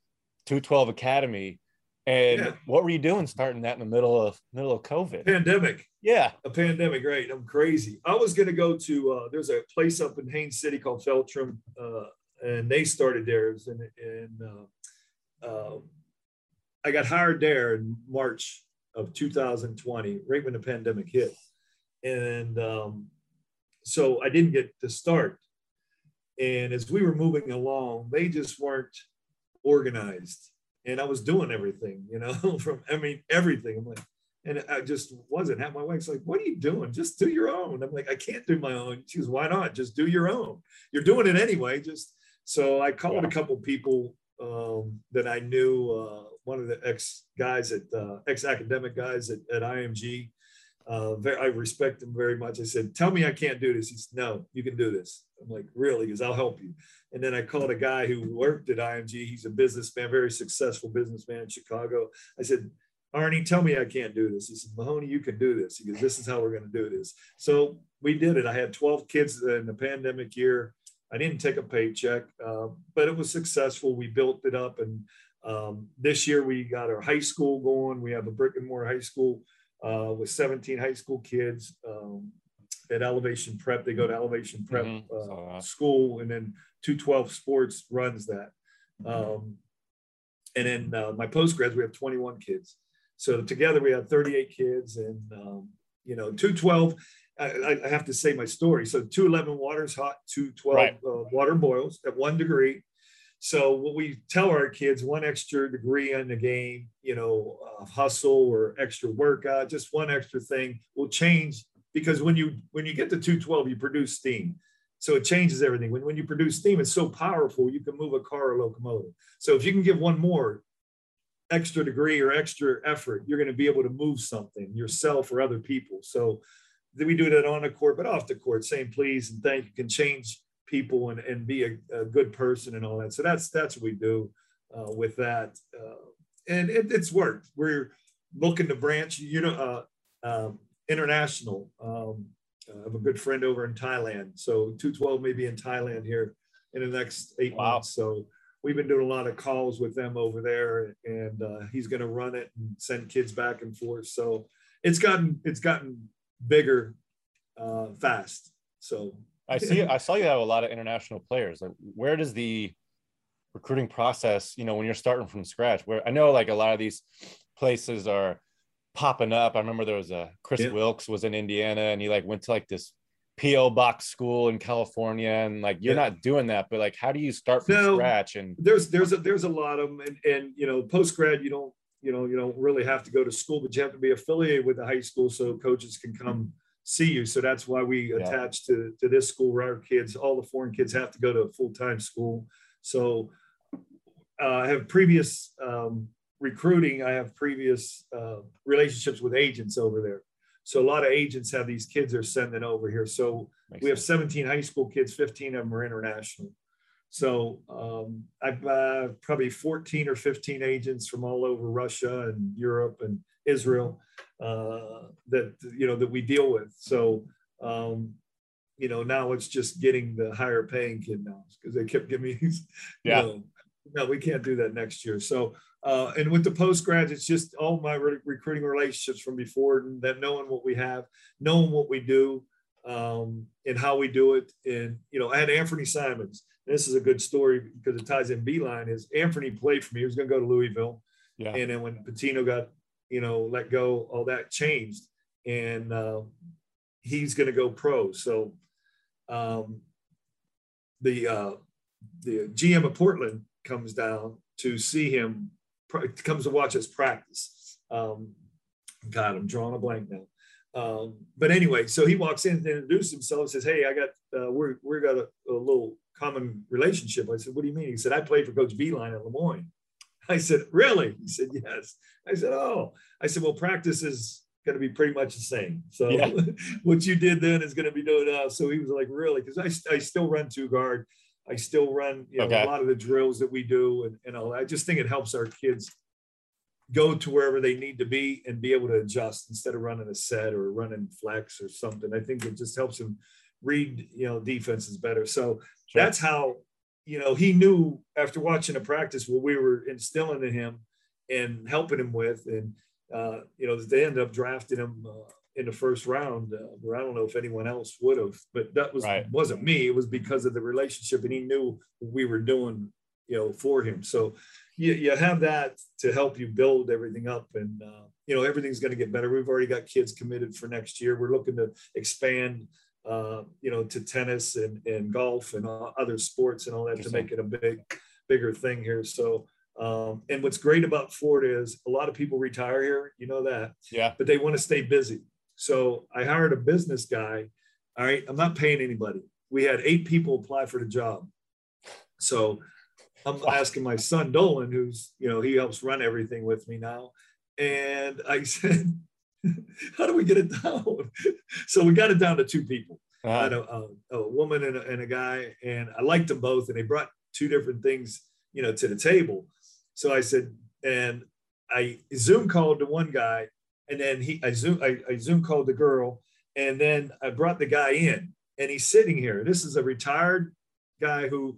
212 Academy. And Yeah. what were you doing starting that in the middle of middle of COVID? Pandemic. Yeah. a pandemic, right? I'm crazy. I was going to go to, uh, there's a place up in Haines City called Feltrim, uh, and they started theirs. And, and uh, uh, I got hired there in March of 2020, right when the pandemic hit. And um, so I didn't get to start. And as we were moving along, they just weren't organized. And I was doing everything, you know, from, I mean, everything. I'm like, and I just wasn't. Half my wife's like, "What are you doing? Just do your own." I'm like, "I can't do my own." She goes, "Why not? Just do your own. You're doing it anyway." Just so I called Yeah. a couple people um, that I knew. Uh, one of the ex guys at uh, ex academic guys at, at IMG. Uh, very, I respect him very much. I said, "Tell me I can't do this." He said, "No, you can do this." I'm like, "Really?" Because I'll help you. And then I called a guy who worked at IMG. He's a businessman, very successful businessman in Chicago. I said, Arnie, tell me I can't do this. He said, Mahoney, you can do this. He goes, This is how we're going to do this. So we did it. I had 12 kids in the pandemic year. I didn't take a paycheck, uh, but it was successful. We built it up. And um, this year we got our high school going. We have a brick and mortar high school uh, with 17 high school kids um, at Elevation Prep. They go to Elevation Prep Mhm, uh, school, and then 212 Sports runs that. Um, and then uh, my postgrads, we have 21 kids. So together we have 38 kids, and um, you know, 212. I, I have to say my story. So 211 water's hot, 212 Right. uh, water boils at one degree. So what we tell our kids, one extra degree in the game, you know, uh, hustle or extra workout, just one extra thing will change because when you when you get to 212, you produce steam. So it changes everything. When, when you produce steam, it's so powerful, you can move a car or locomotive. So if you can give one more extra degree or extra effort, you're going to be able to move something yourself or other people. So we do that on the court, but off the court, saying please and thank you can change people and, and be a, a, good person and all that. So that's that's what we do uh, with that, uh, and it, it's worked. We're looking to branch, you know, uh, um, international. Um, I have a good friend over in Thailand, so 212 may be in Thailand here in the next eight wow. months. So we've been doing a lot of calls with them over there, and uh, he's going to run it and send kids back and forth. So it's gotten it's gotten bigger uh, fast. So I see. I saw you have a lot of international players. Like, where does the recruiting process? You know, when you're starting from scratch, where I know like a lot of these places are popping up. I remember there was a Chris yeah. Wilkes was in Indiana, and he like went to like this PO box school in California, and like you're yeah. not doing that. But like, how do you start from no, scratch? And there's there's a there's a lot of them, and and you know, post grad, you don't you know you don't really have to go to school, but you have to be affiliated with the high school so coaches can come see you. So that's why we yeah. attach to, to this school where our kids, all the foreign kids have to go to a full-time school. So uh, I have previous um, recruiting. I have previous uh, relationships with agents over there. So a lot of agents have these kids they're sending over here. So Makes we have 17 high school kids, 15 of them are international. So um, I've uh, probably 14 or 15 agents from all over Russia and Europe and Israel uh, that you know that we deal with. So um, you know now it's just getting the higher paying kid now because they kept giving me yeah. Know, no, we can't do that next year. So uh, and with the post grad, it's just all my re- recruiting relationships from before and that knowing what we have, knowing what we do, um, and how we do it. And you know, I had Anthony Simons. This is a good story because it ties in Beilein. Is Anthony played for me? He was going to go to Louisville, yeah. And then when Pitino got you know, let go, all that changed. And uh, he's going to go pro. So um, the uh, the GM of Portland comes down to see him, comes to watch us practice. Um, God, I'm drawing a blank now. Um, but anyway, so he walks in and introduces himself. Says, "Hey, I got uh, we're we got a, a, little common relationship." I said, "What do you mean?" He said, "I played for Coach Beilein at Le Moyne." I said, Really? He said, Yes. I said, Oh, I said, Well, practice is going to be pretty much the same. So yeah. what you did then is going to be doing now. So he was like, Really? Because I, I still run two guard. I still run you know, okay. a lot of the drills that we do. And, and all. I just think it helps our kids go to wherever they need to be and be able to adjust instead of running a set or running flex or something. I think it just helps them read, you know, defenses better. So sure. that's how you know, he knew after watching a practice what we were instilling in him and helping him with. And, uh, you know, they ended up drafting him uh, in the first round, uh, where I don't know if anyone else would have, but that was right. wasn't me. It was because of the relationship, and he knew what we were doing, you know, for him. So you, you have that to help you build everything up, and uh, you know everything's going to get better. We've already got kids committed for next year. We're looking to expand uh, you know, to tennis and, and golf and other sports and all that to make it a big, bigger thing here. So, um, and what's great about Florida is a lot of people retire here, you know that. Yeah. But they want to stay busy. So I hired a business guy. All right. I'm not paying anybody. We had eight people apply for the job. So I'm asking my son Dolan, who's, you know, he helps run everything with me now. And I said, how do we get it down? so we got it down to two people. Uh-huh. A, a, a, woman and a, and a guy, and I liked them both, and they brought two different things, you know, to the table. So I said, and I Zoom called to one guy, and then he I Zoom I, I Zoom called the girl, and then I brought the guy in, and he's sitting here. This is a retired guy who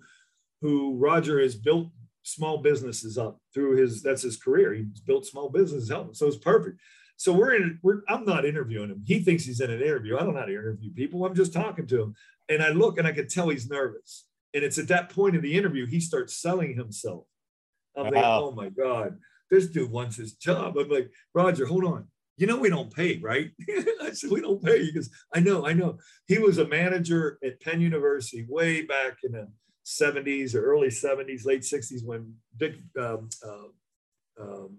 who Roger has built small businesses up through his that's his career. He's built small businesses, helping. So it's perfect. So we're in, we're, I'm not interviewing him. He thinks he's in an interview. I don't know how to interview people. I'm just talking to him. And I look and I could tell he's nervous. And it's at that point in the interview, he starts selling himself. I'm wow. like, oh my God, this dude wants his job. I'm like, Roger, hold on. You know, we don't pay, right? I said, we don't pay. He goes, I know, I know. He was a manager at Penn University way back in the 70s or early 70s, late 60s when Dick um, uh, um,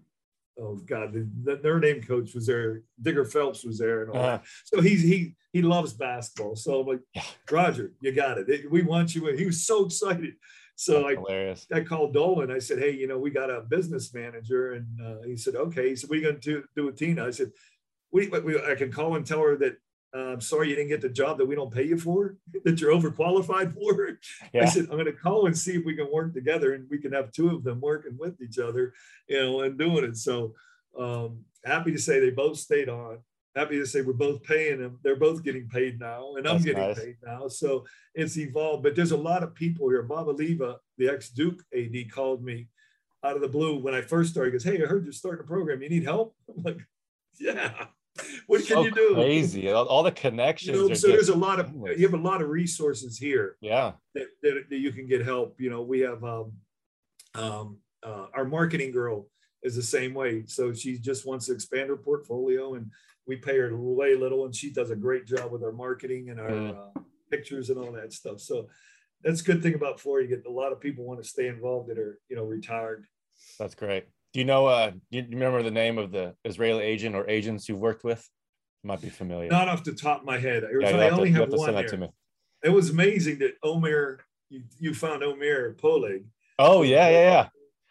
oh god, the, their name coach was there. Digger Phelps was there, and all uh-huh. that. So he's he he loves basketball. So I'm like, yeah. Roger, you got it. We want you. He was so excited. So I, hilarious. I called Dolan. I said, hey, you know, we got a business manager, and uh, he said, okay. He said, are going to do, with Tina? I said, we, we, I can call and tell her that I'm sorry you didn't get the job that we don't pay you for, that you're overqualified for. Yeah. I said, I'm going to call and see if we can work together and we can have two of them working with each other, you know, and doing it. So um, happy to say they both stayed on. Happy to say we're both paying them. They're both getting paid now, and I'm That's getting nice. paid now. So it's evolved. But there's a lot of people here. Bob Oliva, the ex Duke AD, called me out of the blue when I first started. He goes, Hey, I heard you're starting a program. You need help? I'm like, Yeah. What can So you do? Crazy. All, all the You connections. know, so there's a lot of you have a lot of resources here yeah. that, that, that you can get help. You know, we have um, um, uh, our marketing girl is the same way. So she just wants to expand her portfolio, and we pay her way little, and she does a great job with our marketing and our Mm. uh, pictures and all that stuff. So that's a good thing about Florida. You get a lot of people want to stay involved that are you know retired. That's great. Do you know? Uh, do you remember the name of the Israeli agent or agents you've worked with? Might be familiar. Not off the top of my head. yeah, I have to, only you'll have, have one send that to there. me. It was amazing that Omer, you, you found Omer Poleg. Oh yeah, yeah, yeah.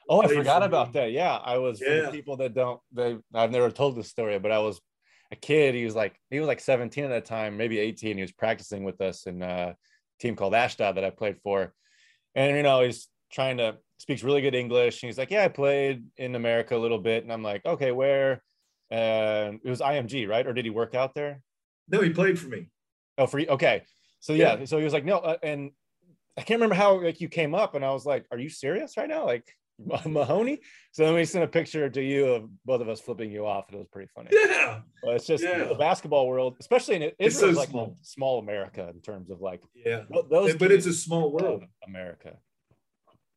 Oh, I forgot about that. Yeah, I was for Yeah. people that don't. They I've never told this story, but I was a kid. He was like he was like 17 at that time, maybe 18. He was practicing with us in a team called Ashdod that I played for, and you know he's trying to speaks really good English. And he's like, yeah, I played in America a little bit, and I'm like, okay, where? And it was IMG, right? Or did he work out there? No, he played for me. Oh, for you. Okay. So yeah, Yeah. so he was like, no, uh, and I can't remember how like you came up, and I was like, are you serious right now? Like Mahoney? So then we sent a picture to you of both of us flipping you off, and it was pretty funny. Yeah. But it's just Yeah. the basketball world, especially in It's so like small. small America in terms of like Yeah. th- those. but it's a small world. America.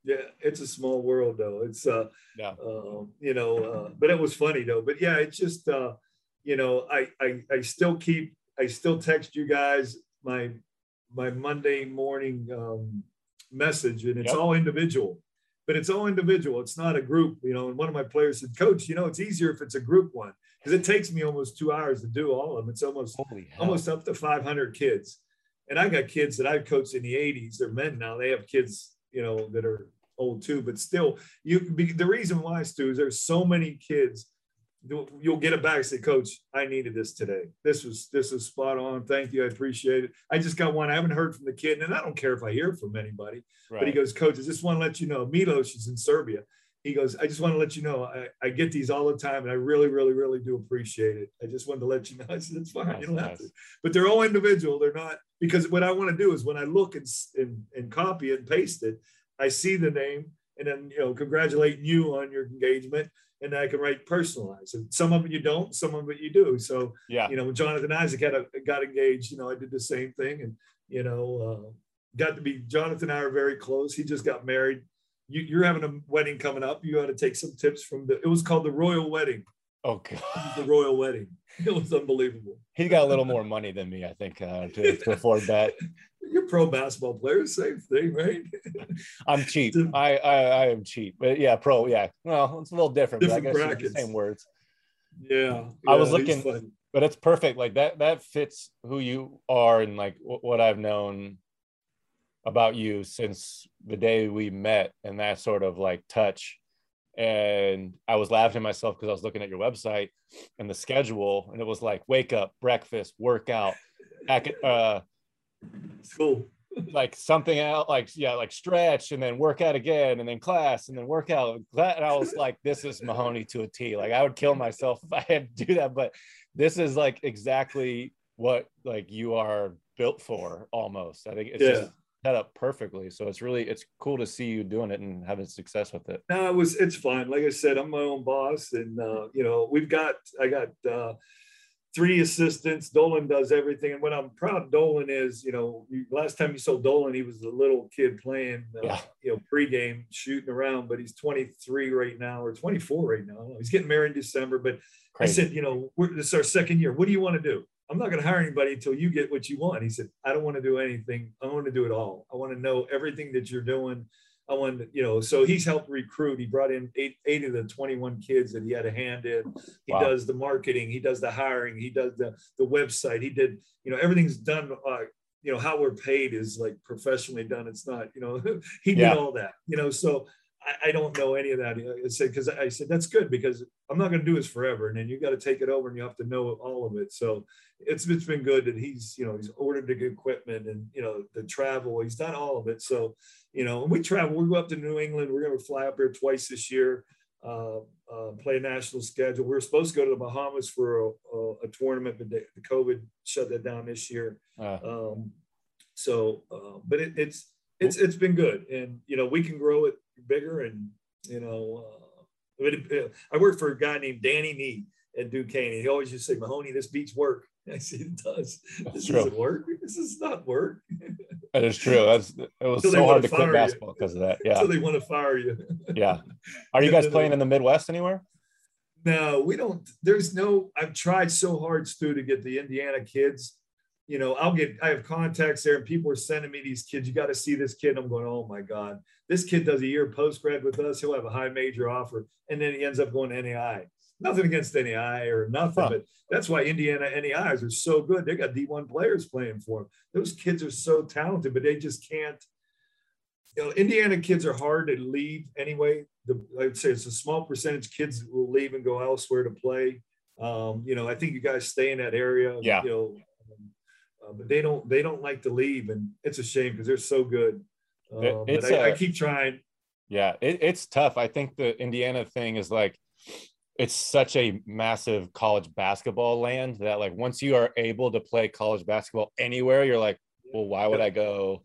Yeah, it's a small world though. It's uh, Yeah. um, you know, uh, but it was funny though. But yeah, it's just uh, you know, I I I still keep I still text you guys my my Monday morning um, message, and it's Yep. all individual. But it's all individual. It's not a group, you know. And one of my players said, "Coach, you know, it's easier if it's a group one because it takes me almost two hours to do all of them. It's almost almost up to 500 kids. And I got kids that I've coached in the 80s. They're men now. They have kids, you know, that are old too. But still, you be, the reason why, Stu, is there's so many kids. You'll, get it back. and Say, Coach, I needed this today. This was this was spot on. Thank you. I appreciate it. I just got one. I haven't heard from the kid, and I don't care if I hear from anybody. But he goes, Coach, I just want to let you know, Milos is in Serbia. He goes, I just want to let you know, I, I get these all the time, and I really, really, really do appreciate it. I just wanted to let you know. I said, it's fine. Nice, you don't have to but they're all individual. They're not because what I want to do is when I look and, and and copy and paste it, I see the name and then you know congratulating you on your engagement, and I can write personalized. And some of it you don't, some of it you do. So Yeah. you know when Jonathan Isaac had a, got engaged, you know I did the same thing, and you know uh, got to be Jonathan and I are very close. He just got married. You, you're having a wedding coming up. You got to take some tips from the. It was called the Royal Wedding. Okay. The Royal Wedding. It was unbelievable. He got a little more money than me, I think, uh, to, to afford that. You're pro basketball players, same thing, right? I'm cheap. I, I I am cheap, but yeah, pro. Yeah, well, it's a little different, Different but I guess brackets. the same words. Yeah. I was looking- But it's perfect. Like that. That fits who you are and like wh- what I've known about you since the day we met, and that sort of like touch. And I was laughing at myself because I was looking at your website and the schedule, and it was like wake up, breakfast, workout, ac- uh, It's cool. like something out like yeah like stretch and then work out again and then class and then workout. That- and i was like this is mahoney to a t like i would kill myself if i had to do that but this is like exactly what like you are built for almost i think it's Yeah. just set up perfectly so it's really it's cool to see you doing it and having success with it No, it was it's fun. Like I said, I'm my own boss, and uh, you know we've got I got uh, three assistants. Dolan does everything, and what I'm proud of Dolan is, you know, last time you saw Dolan, he was a little kid playing, uh, Yeah. you know, pregame shooting around, but he's 23 right now or 24 right now. I don't know. He's getting married in December, but I said, you know, we're, this is our second year. What do you want to do? I'm not going to hire anybody until you get what you want. He said, I don't want to do anything. I want to do it all. I want to know everything that you're doing. I want to, you know, so he's helped recruit. He brought in eight, eight of the 21 kids that he had a hand in. He Wow. does the marketing. He does the hiring. He does the, the website. He did, you know, everything's done. Uh, you know, how we're paid is like professionally done. It's not, you know, he did Yeah. all that, you know, so I, I don't know any of that. I said because I said that's good because I'm not going to do this forever, and then you got to take it over and you have to know all of it. So it's it's been good that he's you know he's ordered the equipment and you know the travel. He's done all of it. So you know, when we travel, we go up to New England. We're going to fly up here twice this year. Uh, uh, play a national schedule. We were supposed to go to the Bahamas for a, a, a tournament, but the, the, COVID shut that down this year. Uh. Um, so, uh, but it, it's it's it's been good, and you know we can grow it bigger, and you know, uh, I worked for a guy named Danny Nee at Duquesne. He always used to say, "Mahoney, this beats work." I said, "It does. This doesn't work. This is not work." That is true. That's it was so hard to quit basketball you. because of that. Yeah. So they want to fire you. yeah. Are you guys playing in the Midwest anywhere? No, we don't. There's no. I've tried so hard, Stu, to get the Indiana kids you know, I'll get, I have contacts there and people are sending me these kids. You got to see this kid. I'm going, oh my God, this kid does a year post grad with us. He'll have a high major offer. And then he ends up going to NAIA. Nothing against NAIA or nothing, huh. but that's why Indiana NAIAs are so good. They got D1 players playing for them. Those kids are so talented, but they just can't. You know, Indiana kids are hard to leave anyway. The, I'd say it's a small percentage kids will leave and go elsewhere to play. Um, you know, I think you guys stay in that area. Yeah. You know, uh, but they don't they don't like to leave, and it's a shame because they're so good. Uh, but I, a, I, keep trying. Yeah, it, it's tough. I think the Indiana thing is like it's such a massive college basketball land that like once you are able to play college basketball anywhere, you're like, well, why would I go?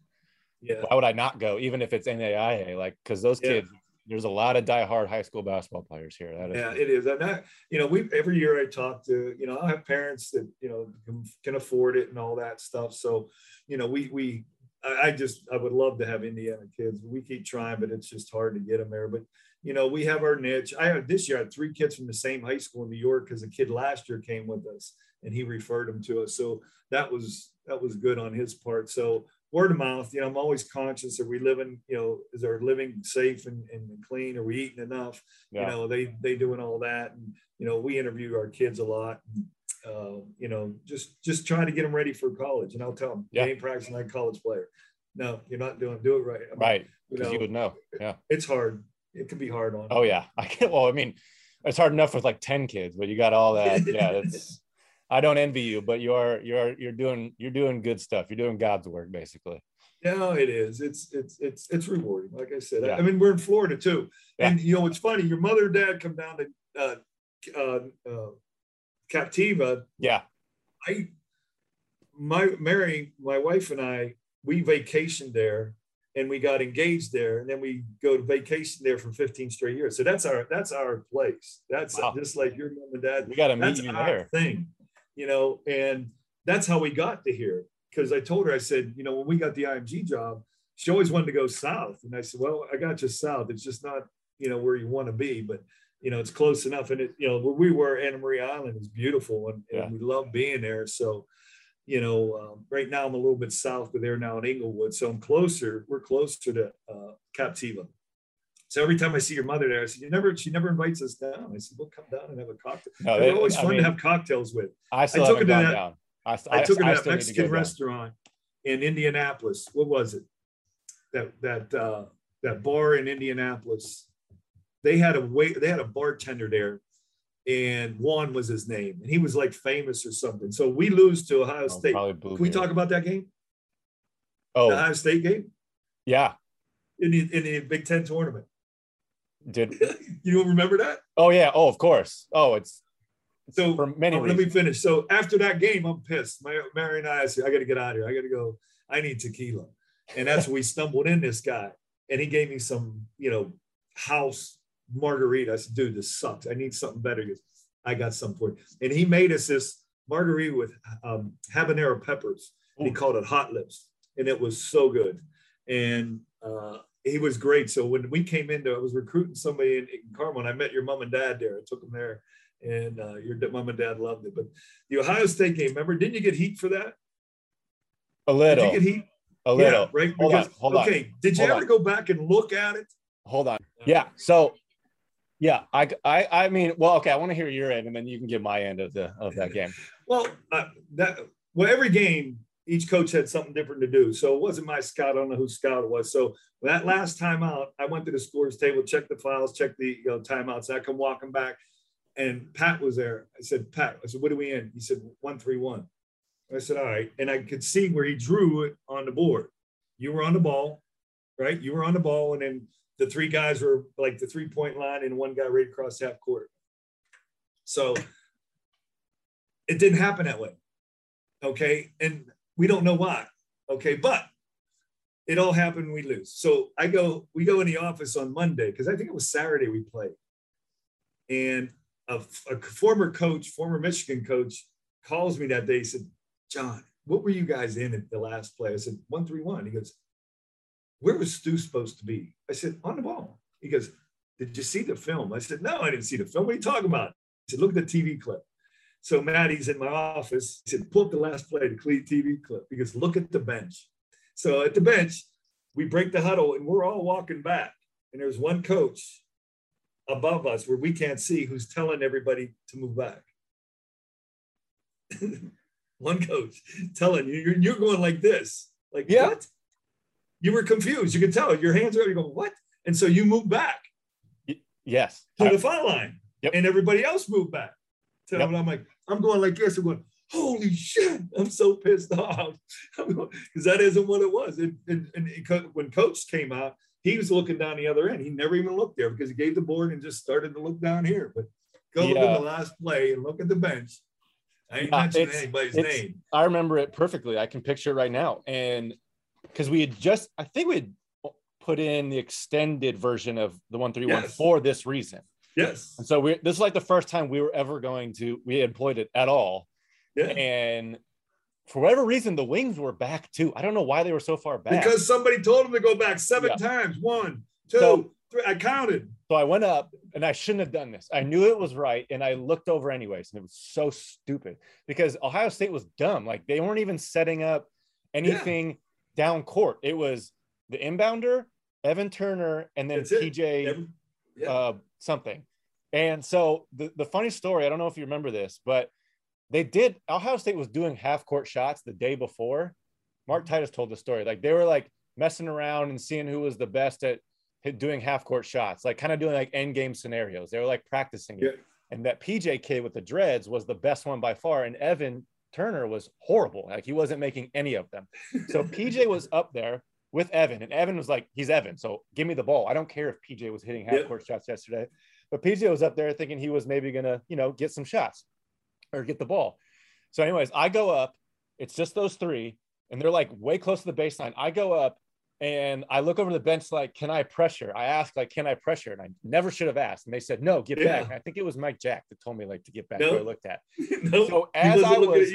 Yeah. Why would I not go, even if it's NAIA? Like, because those yeah. kids, there's a lot of die-hard high school basketball players here. That is yeah, it is. And I, you know, we every year I talk to, you know, I have parents that you know can, can afford it and all that stuff. So, you know, we we I, I just I would love to have Indiana kids. We keep trying, but it's just hard to get them there. But you know, we have our niche. I had this year I had three kids from the same high school in New York because a kid last year came with us and he referred them to us. So that was that was good on his part. So word of mouth, you know, I'm always conscious. Are we living, you know, is our living safe and, and clean? Are we eating enough? Yeah. You know, they they doing all that, and you know, we interview our kids a lot. And, uh, you know, just just trying to get them ready for college. And I'll tell them, yeah. you ain't practicing like a college player. No, you're not doing do it right. I mean, right. Because you, you, would know. Yeah. It's hard. It can be hard on. Oh yeah. I can well, I mean, it's hard enough with like 10 kids, but you got all that. Yeah, it's I don't envy you, but you are you're you're doing you're doing good stuff. You're doing God's work, basically. Yeah, it is. It's it's it's it's rewarding. Like I said, yeah. I, I, mean we're in Florida too, yeah. and you know it's funny. Your mother and dad come down to uh, uh, uh, Captiva. Yeah, I my Mary, my wife and I, we vacationed there and we got engaged there and then we go to vacation there for 15 straight years so that's our that's our place that's wow. just like your mom and dad we got to meet you there thing you know, and that's how we got to here. Because I told her, I said, you know, when we got the IMG job, she always wanted to go south. And I said, well, I got you south. It's just not, you know, where you want to be, but you know, it's close enough. And it, you know, where we were, Anna Maria Island is beautiful and, yeah. we love being there. So, you know, um, right now I'm a little bit south of there now in Englewood. So I'm closer, we're closer to uh, Captiva. So every time I see your mother there, I said, "You never." She never invites us down. I said, "We'll come down and have a cocktail." No, They're always I fun mean, to have cocktails with. I, still I took her to that. Down. I, I, took her to that Mexican to restaurant in Indianapolis. What was it? That that uh, that bar in Indianapolis. They had a wait. They had a bartender there, and Juan was his name, and he was like famous or something. So we lose to Ohio oh, State. Can we talk about that game? Oh, the Ohio State game. Yeah. In the, in the Big Ten tournament. Did you don't remember that? Oh yeah. Oh, of course. Oh, it's, so for many. Oh, let me finish. So after that game, I'm pissed. My, Mary and I, I said, I got to get out of here. I got to go. I need tequila, and that's when we stumbled in this guy, and he gave me some, you know, house margarita. I said, dude, this sucks. I need something better. Goes, I got something for you. And he made us this margarita with um, habanero peppers. He called it hot lips, and it was so good. And uh, he was great. So when we came into, it, I was recruiting somebody in, in Carmel, and I met your mom and dad there. I took them there, and uh, your mom and dad loved it. But the Ohio State game, remember? Didn't you get heat for that? A little. Did you get heat? A little. Yeah, right. Hold because, on, hold okay. On. Did you hold ever on. go back and look at it? Hold on. Yeah. So. Yeah, I, I, I mean, well, okay. I want to hear your end, and then you can give my end of the of that game. well, uh, that well, every game each coach had something different to do. So it wasn't my scout. I don't know who scout it was. So that last time out, I went to the scores table, checked the files, checked the you know, timeouts. I come walking back, and Pat was there. I said, Pat, I said, what are we in? He said, one three one. I said, all right. And I could see where he drew it on the board. You were on the ball, right? You were on the ball, and then the three guys were like the three point line, and one guy right across half court. So it didn't happen that way. Okay. And we don't know why. Okay. But it all happened. We lose. So I go, we go in the office on Monday because I think it was Saturday we played. And a, a, former coach, former Michigan coach, calls me that day. He said, John, what were you guys in at the last play? I said, 131. He goes, Where was Stu supposed to be? I said, On the ball. He goes, Did you see the film? I said, No, I didn't see the film. What are you talking about? He said, Look at the TV clip. So Maddie's in my office. He said, pull up the last play, the clean TV clip, because look at the bench. So at the bench, we break the huddle and we're all walking back. And there's one coach above us where we can't see who's telling everybody to move back. one coach telling you, you're, you're going like this. Like, yeah. what? You were confused. You could tell your hands are, you going, what? And so you move back. Yes. To the foul line. Yep. And everybody else moved back. Tell yep. I'm like, I'm going like this. I'm going, holy shit, I'm so pissed off. Because that isn't what it was. And, it, when coach came out, he was looking down the other end. He never even looked there because he gave the board and just started to look down here. But go yeah. look at the last play and look at the bench. I ain't yeah, mentioning anybody's name. I remember it perfectly. I can picture it right now. And because we had just, I think we had put in the extended version of the 131 yes. for this reason. Yes. And so we this is like the first time we were ever going to we employed it at all. Yeah. And for whatever reason, the wings were back too. I don't know why they were so far back. Because somebody told them to go back seven yeah. times. One, two, so, three. I counted. So I went up and I shouldn't have done this. I knew it was right. And I looked over anyways. And it was so stupid because Ohio State was dumb. Like they weren't even setting up anything yeah. down court. It was the inbounder, Evan Turner, and then That's yeah. uh, something. And so the, the funny story, I don't know if you remember this, but they did Ohio State was doing half court shots the day before. Mark mm-hmm. Titus told the story. Like they were like messing around and seeing who was the best at doing half court shots, like kind of doing like end game scenarios. They were like practicing it. And that PJ kid with the dreads was the best one by far. And Evan Turner was horrible. Like he wasn't making any of them. So PJ was up there with Evan, and Evan was like, he's Evan. So give me the ball. I don't care if PJ was hitting half court shots yesterday. But PJ was up there thinking he was maybe gonna, you know, get some shots or get the ball. So, anyways, I go up. It's just those three, and they're like way close to the baseline. I go up and I look over the bench like, can I pressure? I ask like, can I pressure? And I never should have asked. And they said, no, get yeah. back. I think it was Mike Jack that told me like to get back. Nope. I looked at. nope. So as I was,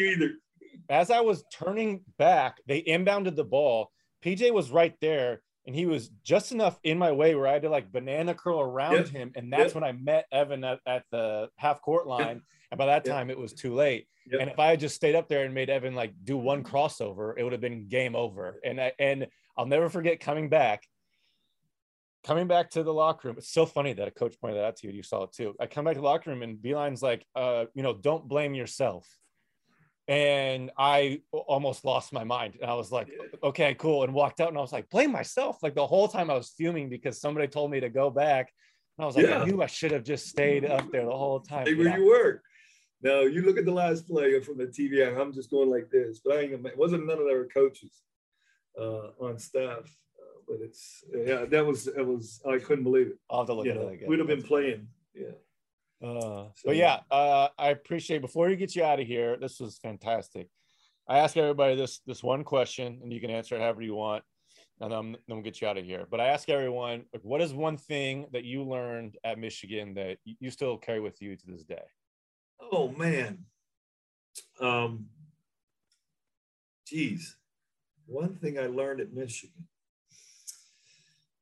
as I was turning back, they inbounded the ball. PJ was right there and he was just enough in my way where I had to like banana curl around yep. him. And that's yep. when I met Evan at, at the half court line. Yep. And by that time, it was too late. And if I had just stayed up there and made Evan like do one crossover, it would have been game over. And I, and I'll never forget coming back, coming back to the locker room. It's so funny that a coach pointed that out to you. You saw it too. I come back to the locker room and Beilein's like, uh, you know, don't blame yourself and I almost lost my mind. And I was like, okay, cool. And walked out and I was like, blame myself. Like the whole time I was fuming because somebody told me to go back. And I was like, yeah. I knew I should have just stayed up there the whole time. Hey, where yeah. you were. Now you look at the last play from the TV. I'm just going like this, but I ain't it wasn't none of our coaches uh, on staff. Uh, but it's yeah, that was it was I couldn't believe it. I'll have to look at it again. We'd have been playing. Yeah. Uh, so, but yeah, uh, I appreciate. Before you get you out of here, this was fantastic. I ask everybody this this one question, and you can answer it however you want, and then, then we'll get you out of here. But I ask everyone, like, what is one thing that you learned at Michigan that you still carry with you to this day? Oh man, um, geez, one thing I learned at Michigan.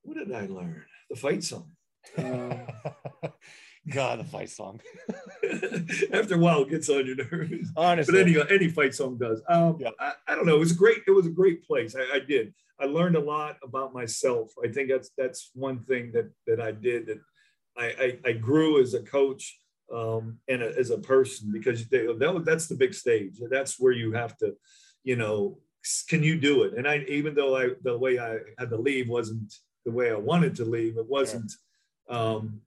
What did I learn? The fight song. Uh, God, the fight song. After a while, it gets on your nerves. Honestly, but any any fight song does. Um, yeah. I, I, don't know. It was a great. It was a great place. I, I, did. I learned a lot about myself. I think that's that's one thing that that I did that I I, I grew as a coach um, and a, as a person because they, that that's the big stage. That's where you have to, you know, can you do it? And I, even though I, the way I had to leave wasn't the way I wanted to leave, it wasn't, um,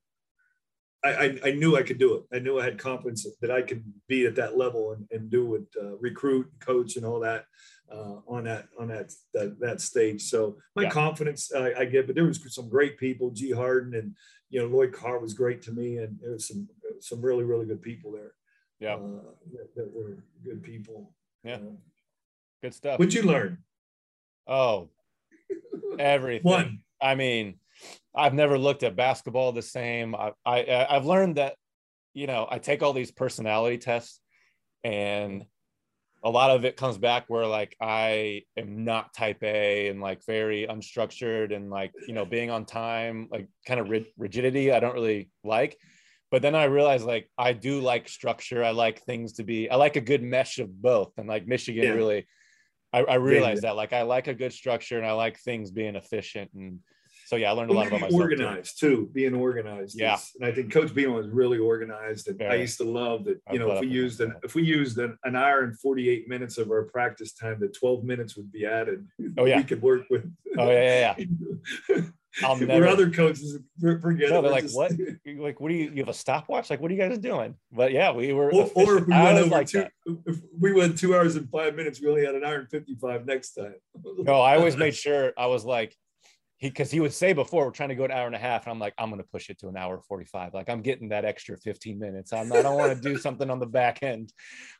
I, I, I, knew I could do it. I knew I had confidence that I could be at that level and, and do it, uh, recruit, coach, and all that uh, on that on that that, that stage. So my yeah. confidence I, I get, but there was some great people. G Harden and you know Lloyd Carr was great to me, and there was some some really really good people there. Yeah, uh, that, that, were good people. Yeah, good stuff. What'd you learn? Oh, everything. One. I mean, I've never looked at basketball the same. I, I I've learned that, you know, I take all these personality tests, and a lot of it comes back where like I am not type A and like very unstructured and like you know being on time, like kind of rigidity. I don't really like. But then I realized like I do like structure. I like things to be. I like a good mesh of both. And like Michigan yeah. really, I, I realized yeah. that like I like a good structure and I like things being efficient and so yeah, I learned a lot about myself. Organized too. too. being organized. Yeah, is, and I think Coach Beilein was really organized. And I used to love that. You know, if we used an if we used an, an hour and forty eight minutes of our practice time, that twelve minutes would be added. Oh yeah, we could work with. Oh yeah, yeah. yeah. I'll never. Where other coaches forget. No, they're like, just... what? Like, what do you? You have a stopwatch? Like, what are you guys doing? But yeah, we were. Or, or if we went over like two, if we went two hours and five minutes, we only had an hour and fifty five next time. no, I always made sure I was like, he because he would say before we're trying to go an hour and a half, and I'm like, I'm gonna push it to an hour 45. Like I'm getting that extra 15 minutes. I'm I don't want to do something on the back end.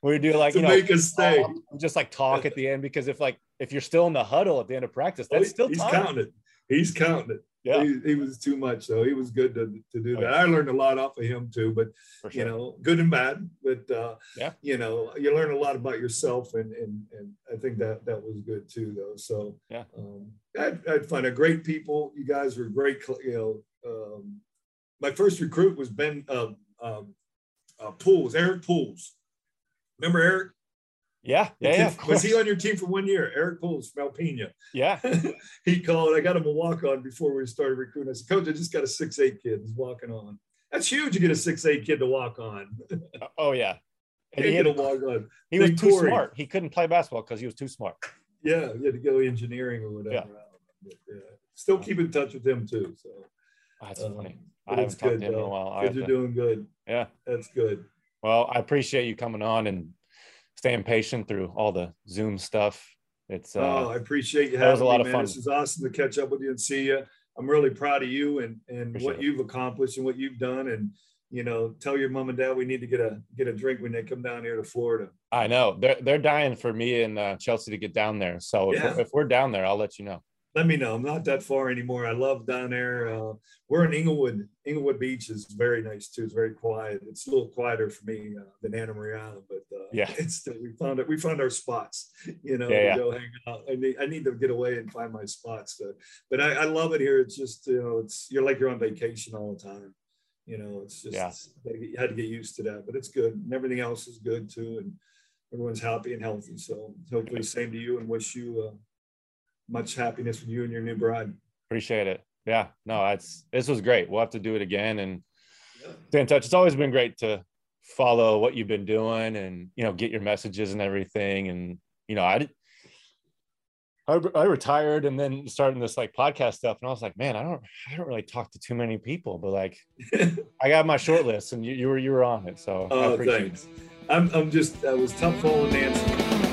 We do like you know make us stay. Um, just like talk at the end because if like if you're still in the huddle at the end of practice, that's oh, still he's time. counting it. He's counting it. Yeah, he, he, was too much though. He was good to, to do oh, that. I learned a lot off of him too, but sure. you know, good and bad. But uh, yeah, you know, you learn a lot about yourself, and and and I think that that was good too, though. So yeah, um, I, I'd find a great people. You guys were great. You know, um, my first recruit was Ben uh, um, uh, Puls, Eric Puls. Remember Eric? Yeah, yeah, yeah. Was he on your team for one year? Eric Puls from Alpena. Yeah. he called. I got him a walk on before we started recruiting. I said, Coach, I just got a six eight kid. He's walking on. That's huge. You get a six eight kid to walk on. oh yeah. And he, had, to walk on. He was too Corey. smart. He couldn't play basketball because he was too smart. Yeah, he had to go engineering or whatever. Yeah. yeah. Still keep in touch with him too. So oh, that's um, funny. I haven't talked good, to him in a while. Kids are to... doing good. Yeah. That's good. Well, I appreciate you coming on and staying patient through all the Zoom stuff. It's uh, oh, I appreciate you. That was a lot me, of man. fun. This is awesome to catch up with you and see you. I'm really proud of you and and appreciate what it. you've accomplished and what you've done. And you know, tell your mom and dad we need to get a get a drink when they come down here to Florida. I know they're they're dying for me and uh, Chelsea to get down there. So yeah. if, we're, if we're down there, I'll let you know let me know. I'm not that far anymore. I love down there. Uh, we're in Englewood. Englewood Beach is very nice too. It's very quiet. It's a little quieter for me uh, than Anna Maria Island, but uh, yeah, it's still, we found it. We found our spots. You know, yeah, yeah. go hang out. I need, I need to get away and find my spots. To, but I, I love it here. It's just you know, it's you're like you're on vacation all the time. You know, it's just yeah. you had to get used to that, but it's good. And everything else is good too, and everyone's happy and healthy. So hopefully, same to you, and wish you uh, much happiness with you and your new bride. Appreciate it. Yeah, no, it's this was great. We'll have to do it again and stay in touch. It's always been great to follow what you've been doing and you know get your messages and everything. And you know, I did. I, I retired and then starting this like podcast stuff, and I was like, man, I don't, I don't really talk to too many people, but like, I got my short list, and you, you were, you were on it, so. Oh, thanks. It. I'm, I'm just, I was tough following Nancy.